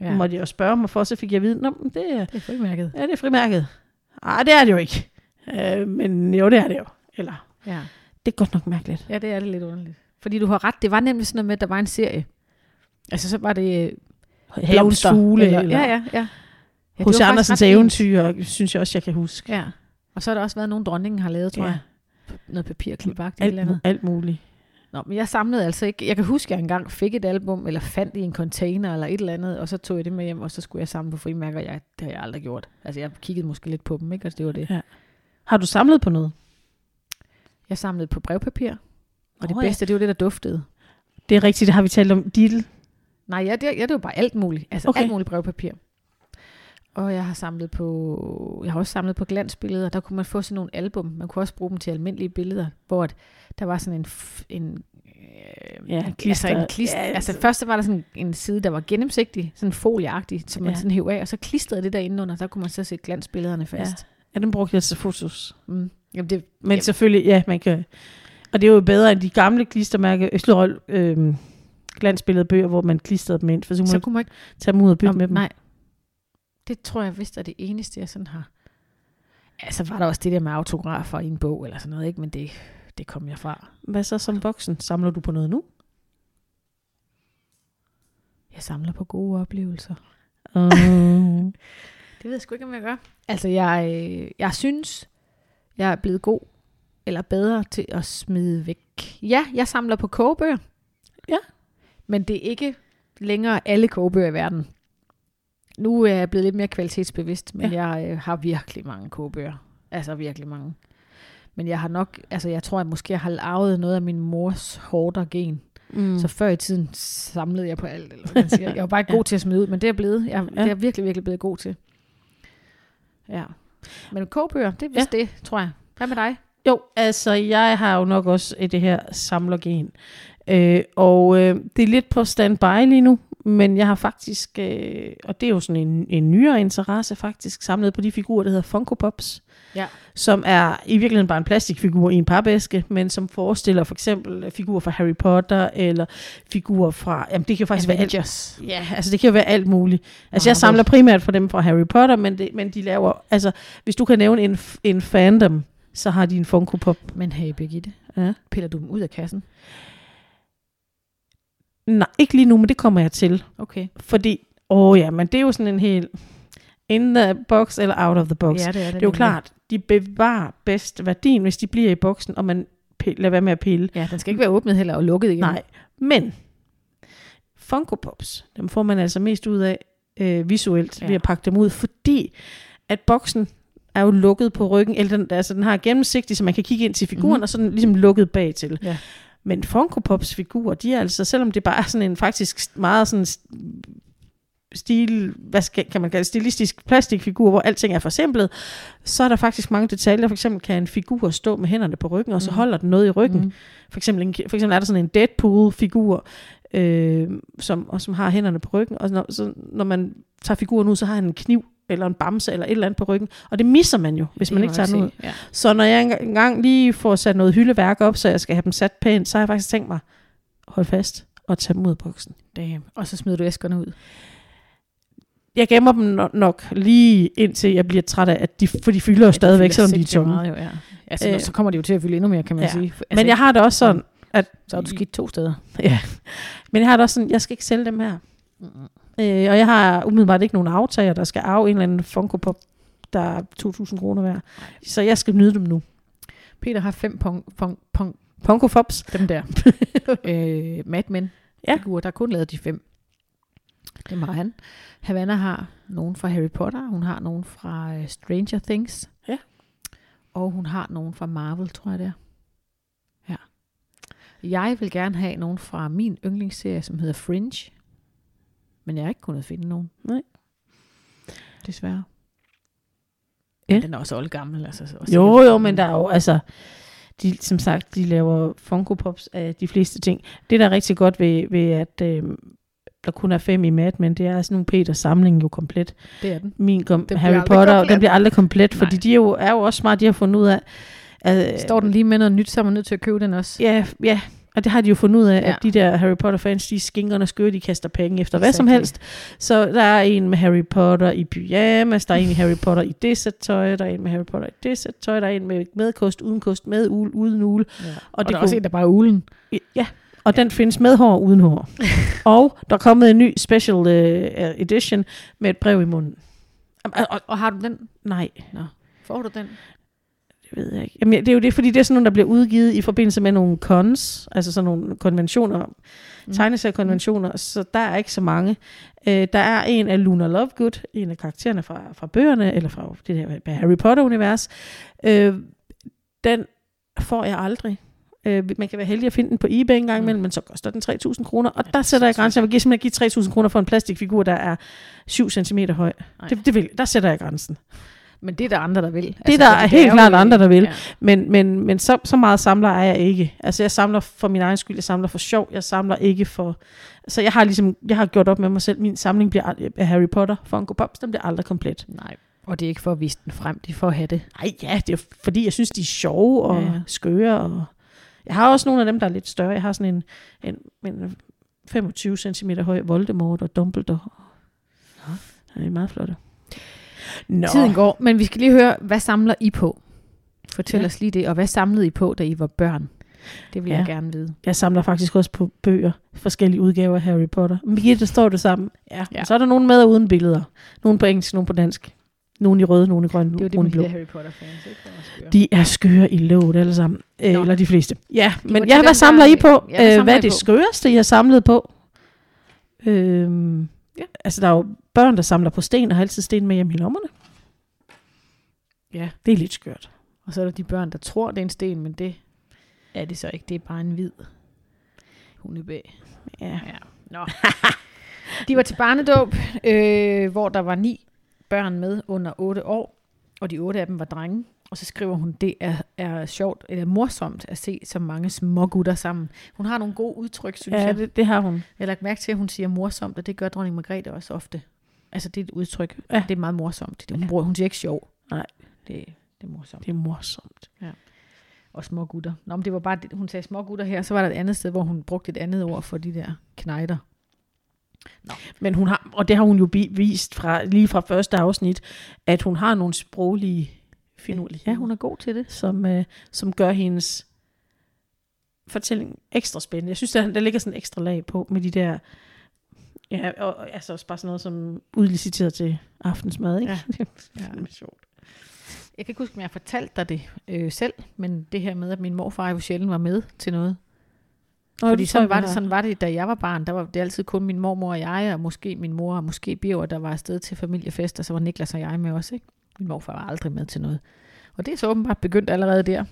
Ja. måtte jeg jo spørge mig for, så fik jeg at vide, Nå, men det er, Det er frimærket. ja, det er frimærket. Nej, det er det jo ikke. Øh, men jo, det er det jo. Eller, Ja. Det er godt nok mærkeligt. ja, det er det lidt underligt. Fordi du har ret, det var nemlig sådan noget med, at der var en serie. Altså så var det øh, blomster, fugle, eller, eller, ja, ja, ja. ja faktisk Andersens eventyr, synes jeg også, jeg kan huske. Ja. Og så har der også været nogle dronningen har lavet, tror Ja. jeg. Noget papirklipagtigt Alt, eller andet. alt muligt. Nå, men jeg samlede altså ikke. Jeg kan huske, at jeg engang fik et album, eller fandt i en container, eller et eller andet, og så tog jeg det med hjem, og så skulle jeg samle på frimærker. Jeg, det har jeg aldrig gjort. Altså, jeg kiggede måske lidt på dem, ikke? Altså, det var det. Ja. Har du samlet på noget? Jeg samlede på brevpapir, og det Nå ja. bedste, det var det, der duftede. Det er rigtigt, det har vi talt om. Diddle. Nej, ja, det, ja, det var bare alt muligt. Altså okay. Alt muligt brevpapir. Og jeg har samlet på, jeg har også samlet på glansbilleder. Der kunne man få sådan nogle album. Man kunne også bruge dem til almindelige billeder, hvor at der var sådan en, en øh, Ja, altså klister. en klister. Ja, Ja, altså altså- først så var der sådan en side, der var gennemsigtig, sådan folieagtig, som man Ja. sådan hæv af, og så klistrede det der indenunder, der kunne man så sætte glansbillederne fast. Ja, den brugte jeg til fotos. Mm. Jamen det, Men Jamen. selvfølgelig, ja, man kan... Og det er jo bedre end de gamle klistermærke, Østerøl, øh, glansbilledbøger, hvor man klistrede dem ind, for så kunne så man kunne man ikke tage dem ud og bytte Nå, med dem. Nej. Det tror jeg vist er det eneste, jeg sådan har. Ja, så var der også det der med autografer i en bog eller sådan noget, ikke? Men det, det kom jeg fra. Hvad så som voksen? Samler du på noget nu? Jeg samler på gode oplevelser. Uh, Det ved jeg sgu ikke, om jeg gør. Altså, jeg, øh, jeg synes, jeg er blevet god eller bedre til at smide væk. Ja, jeg samler på kogebøger. Ja. Men det er ikke længere alle kogebøger i verden. Nu er jeg blevet lidt mere kvalitetsbevidst, men ja. jeg øh, har virkelig mange kogebøger. Altså virkelig mange. Men jeg har nok, altså jeg tror, at måske jeg har arvet noget af min mors hårdere gen. Mm. Så før i tiden samlede jeg på alt, eller hvad man siger. Jeg var bare ikke god til at smide ud, men det er jeg blevet. Jeg, ja. det er jeg virkelig, virkelig blevet god til. Ja. Men kogebøger, det er vist ja. det, tror jeg. Hvad med dig? Jo, altså jeg har jo nok også et det her samlergen. Øh, og øh, det er lidt på standby lige nu, men jeg har faktisk, øh, og det er jo sådan en, en nyere interesse faktisk, samlet på de figurer, der hedder Funko Pops. Ja. Som er i virkeligheden bare en plastikfigur i en papæske, men som forestiller for eksempel figurer fra Harry Potter, eller figurer fra, jamen det kan faktisk være alt, Avengers. Ja, altså det kan jo være alt muligt. Altså jeg samler primært for dem fra Harry Potter, men, det, men de laver, altså hvis du kan nævne en, en fandom, så har de en Funko Pop. Men hey, Birgitte, Ja. piller du dem ud af kassen? Nej, ikke lige nu, men det kommer jeg til. Okay. Fordi, åh ja, men det er jo sådan en helt in the box eller out of the box. Ja, det er det. det er jo klart, de bevarer bedst værdien, hvis de bliver i boksen, og man lader være med at pille. Ja, den skal ikke være åbnet heller og lukket igen. Nej, men Funko Pops, dem får man altså mest ud af øh, visuelt Ja. ved at pakke dem ud, fordi at boksen er jo lukket på ryggen, eller den, altså den har gennemsigtig, så man kan kigge ind til figuren, Mhm. mm-hmm. og så er den ligesom lukket bagtil. Ja. Men Funko Pops figurer, de er altså, selvom det bare er sådan en faktisk meget sådan stil, hvad skal, kan man kalde stilistisk plastikfigur, hvor alting er forsimplet, så er der faktisk mange detaljer. For eksempel kan en figur stå med hænderne på ryggen, og så Mhm. holder den noget i ryggen. Mm. For eksempel, en, for eksempel er der sådan en Deadpool-figur, øh, som, og som har hænderne på ryggen, og når, så, når man tager figuren ud, så har han en kniv, eller en bamse, eller et eller andet på ryggen, og det misser man jo, hvis man ikke tager den ud. Ja. Så når jeg engang lige får sat noget hyldeværk op, så jeg skal have dem sat pænt, så har jeg faktisk tænkt mig, hold fast og tage dem ud af boksen. Damn. Og så smider du æskerne ud. Jeg gemmer dem no- nok lige indtil jeg bliver træt af, at de, for de fylder jo stadigvæk, fylder selvom de er tunge. Meget, jo, ja. Altså, Øh. så kommer de jo til at fylde endnu mere, kan man Ja. sige. Altså, Men jeg har det også sådan, Så har du skidt to steder. ja, men jeg har det også sådan, jeg skal ikke sælge dem her. Mm-hmm. Øh, og jeg har umiddelbart ikke nogen aftager, der skal arve en eller anden Funko Pop, der er 2.000 kroner værd. Så jeg skal nyde dem nu. Peter har fem pong, pong, pong, Funko Pops. dem der. øh, Mad Men Ja. figurer, der er kun lavet de fem. Det har han. Havana har nogen fra Harry Potter, hun har nogen fra uh, Stranger Things. Ja. Og hun har nogen fra Marvel, tror jeg det er. Ja. Jeg vil gerne have nogen fra min yndlingsserie, som hedder Fringe. Men jeg har ikke kunnet finde nogen. Nej. Desværre. Ja. Men Den er også oldgammel. Altså, så også Jo, jo, men der er jo, altså, de, som sagt, de laver Funko Pops af de fleste ting. Det, der er rigtig godt ved, ved at øh, der kun er fem i Mad Men, det er sådan nogle Peters samling jo komplet. Det er den. Min kom, bliver Harry Potter, komplet. den bliver aldrig komplet, fordi Nej. de er jo, er jo også smart, de har fundet ud af, at, Står den lige med noget nyt, så er man nødt til at købe den også. Ja, ja, og det har de jo fundet ud af, ja. At de der Harry Potter-fans, de skinkerne skøre, de kaster penge efter hvad som Exactly. helst. Så der er en med Harry Potter i pyjamas, der er en i Harry Potter i det sæt tøj, der er en med Harry Potter i det sæt tøj, der er en med, med kost, uden kost, med ul, uden ul. Ja. Og, Og det der er også kunne- en, der bare er ulen. Ja, og den findes med hår og uden hår. og der er kommet en ny special uh, edition med et brev i munden. Og, og, Og har du den? nej, Får du den? det ved jeg ikke. Jamen, det er jo det, fordi det er sådan nogle, der bliver udgivet i forbindelse med nogle cons, altså sådan nogle konventioner, Mm. tegneseriekonventioner, så der er ikke så mange. Øh, der er en af Luna Lovegood, en af karaktererne fra, fra bøgerne, eller fra det der Harry Potter-univers. Øh, den får jeg aldrig. Øh, man kan være heldig at finde den på eBay en gang Mm. imellem, men så koster den 3.000 kroner, og Ja, der det sætter jeg grænsen. Jeg vil give- simpelthen give 3.000 kroner for en plastikfigur, der er 7 cm høj. Det, det vil, der sætter jeg grænsen. Men det er der andre, der vil. Det er der fordi helt jo- klart andre, der vil. Ja. Men, men, men så, så meget samler er jeg ikke. Altså jeg samler for min egen skyld, jeg samler for sjov, jeg samler ikke for... Så jeg har ligesom, jeg har gjort op med mig selv, min samling bliver af Harry Potter, Funko Pops, den bliver aldrig komplet. Nej. Og det er ikke for at vise den frem, de får at have det. Nej, ja, det er fordi, jeg synes, de er sjove og ja. skøre. Og jeg har også nogle af dem, der er lidt større. Jeg har sådan en, en, en 25 cm høj Voldemort og Dumbledore. Ja. Det er meget flotte. Nå. Tiden går, men vi skal lige høre, hvad samler I på? Fortæl Ja. os lige det, og hvad samlede I på, da I var børn? Det vil ja. Jeg gerne vide. Jeg samler faktisk også på bøger, forskellige udgaver af Harry Potter. Birgitte, står det sammen. Ja. Ja. Så er der nogen med og uden billeder. Nogle på engelsk, nogle på dansk. Nogle i røde, nogle i grønne, Det er jo det blå. de der Harry Potter-fans, ikke? Der var skøre. De er skøre i låget alle sammen. Øh, Nå. eller de fleste. Ja, må men ja, hvad samler der- I på? Ja, hvad øh, hvad er det på? skøreste, I har samlet på? Øhm, Ja. ja. Altså, der er jo børn, der samler på sten, og har altid sten med hjem i lommerne. Ja, Det er lidt skørt. Og så er der de børn, der tror, det er en sten, men det er det så ikke. Det er bare en hvid hundebæg. Ja. Ja. Nå. De var til barnedåb, øh, hvor der var ni børn med under 8 år, og de otte af dem var drenge. Og så skriver hun, det er, er sjovt, eller morsomt at se så mange små gutter sammen. Hun har nogle gode udtryk, synes ja jeg. det, det har hun. Jeg har lagt mærke til, at hun siger morsomt, og det gør dronning Margrethe også ofte. Altså, det er et udtryk. Ja. Det er meget morsomt. Det, hun, bruger, hun siger ikke sjov. Nej. Det, det er morsomt. Det er morsomt. Og små gutter. Nå, men det var bare, det- hun sagde små gutter her, så var der et andet sted, hvor hun brugte et andet ord for de der knejder. Men hun har, og det har hun jo vist fra, lige fra første afsnit, at hun har nogle sproglige finurligheder. Ja, hun er god til det. som, øh, som gør hendes fortælling ekstra spændende. Jeg synes, der, der ligger sådan en ekstra lag på med de der, ja, og, altså også bare sådan noget som udliciteret til aftensmad, ikke? Ja. det Ja. er fandme sjovt. Jeg kan ikke huske, om jeg fortalt dig det øh, selv, men det her med, at min morfar jo sjældent var med til noget. Nå, Fordi sådan var, det, sådan var det, da jeg var barn. Der var det altid kun min mormor og jeg, og måske min mor, og måske Biver, der var afsted til familiefest, og så var Niklas og jeg med også. Ikke? Min morfar var aldrig med til noget. Og det er så åbenbart begyndt allerede der,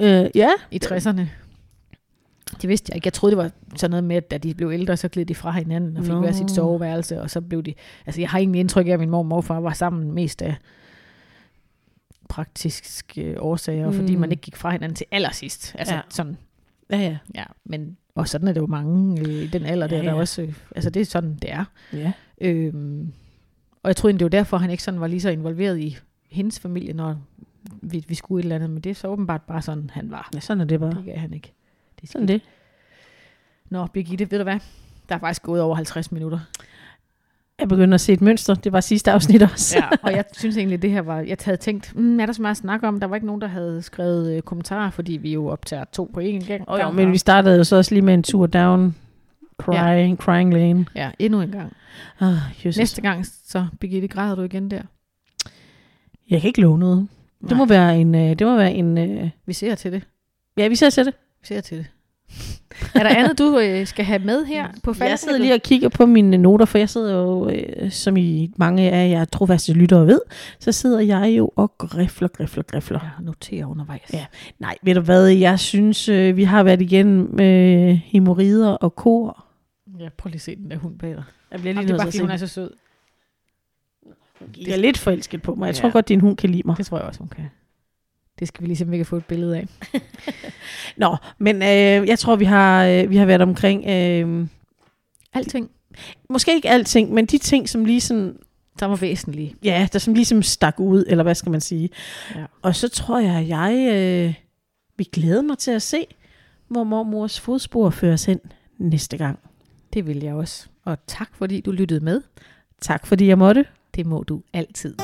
Øh, ja, i 60'erne. Det vidste jeg ikke. Jeg troede, det var sådan noget med, at da de blev ældre, så gled de fra hinanden og fik Nå. hver sit soveværelse, og så blev de... Altså, jeg har egentlig indtryk af, at min mor og morfar var sammen mest af praktiske årsager, mm. fordi man ikke gik fra hinanden til allersidst. Altså, ja. sådan, ja, ja. ja, men... Og sådan er det jo mange øh, i den alder, der, Ja, der ja. også... Øh, altså, det er sådan, det er. ja. Øhm, og jeg tror egentlig, det var derfor, han ikke sådan var lige så involveret i hendes familie, når vi, vi skulle et eller andet. Men det er så åbenbart bare sådan, han var. ja sådan er det bare. Det gav han ikke. Det er Sådan det. Nå, Birgitte, ved du hvad? Der er faktisk gået over 50 minutter. Jeg begynder at se et mønster. Det var sidste afsnit også. Ja, og jeg synes egentlig, det her var... Jeg havde tænkt, mm, er der så meget at snakke om? Der var ikke nogen, der havde skrevet øh, kommentarer, fordi vi jo optager to på én gang. Og jo, men vi startede jo så også lige med en tur down crying, ja. crying lane. Ja, endnu en gang. Oh, Jesus. Næste gang, så Birgitte, græder du igen der? Jeg kan ikke love noget. Det Nej. må være en... Øh, det må være en øh, Vi ser til det. ja, vi ser til det. Vi ser til det. er der andet, du øh, skal have med her på Jeg falderebet? sidder lige og kigger på mine noter, for jeg sidder jo, øh, som i mange af jer trofaste lyttere ved, så sidder jeg jo og grifler, grifler, grifler. Ja, notere undervejs. Ja. Nej, ved du hvad, jeg synes, øh, vi har været igennem øh, hemorrider og kor. ja, prøv lige at se den der hund bag dig. Jeg bliver Jamen, lige det er bare, fordi hun er så sød. Jeg er lidt forelsket på mig. Jeg Ja. tror godt, din hund kan lide mig. Det tror jeg også, hun kan. Det skal vi lige se, om vi kan få et billede af. Nå, men øh, jeg tror, vi har, øh, vi har været omkring... Øh, Alting, måske ikke alting, men de ting, som lige sådan der var væsentlige. ja, der som ligesom stak ud, eller hvad skal man sige. Ja. Og så tror jeg, at jeg øh, vil glæde mig til at se, hvor mormors fodspor føres hen næste gang. Det vil jeg også. Og tak, fordi du lyttede med. Tak fordi jeg måtte. Det må du altid.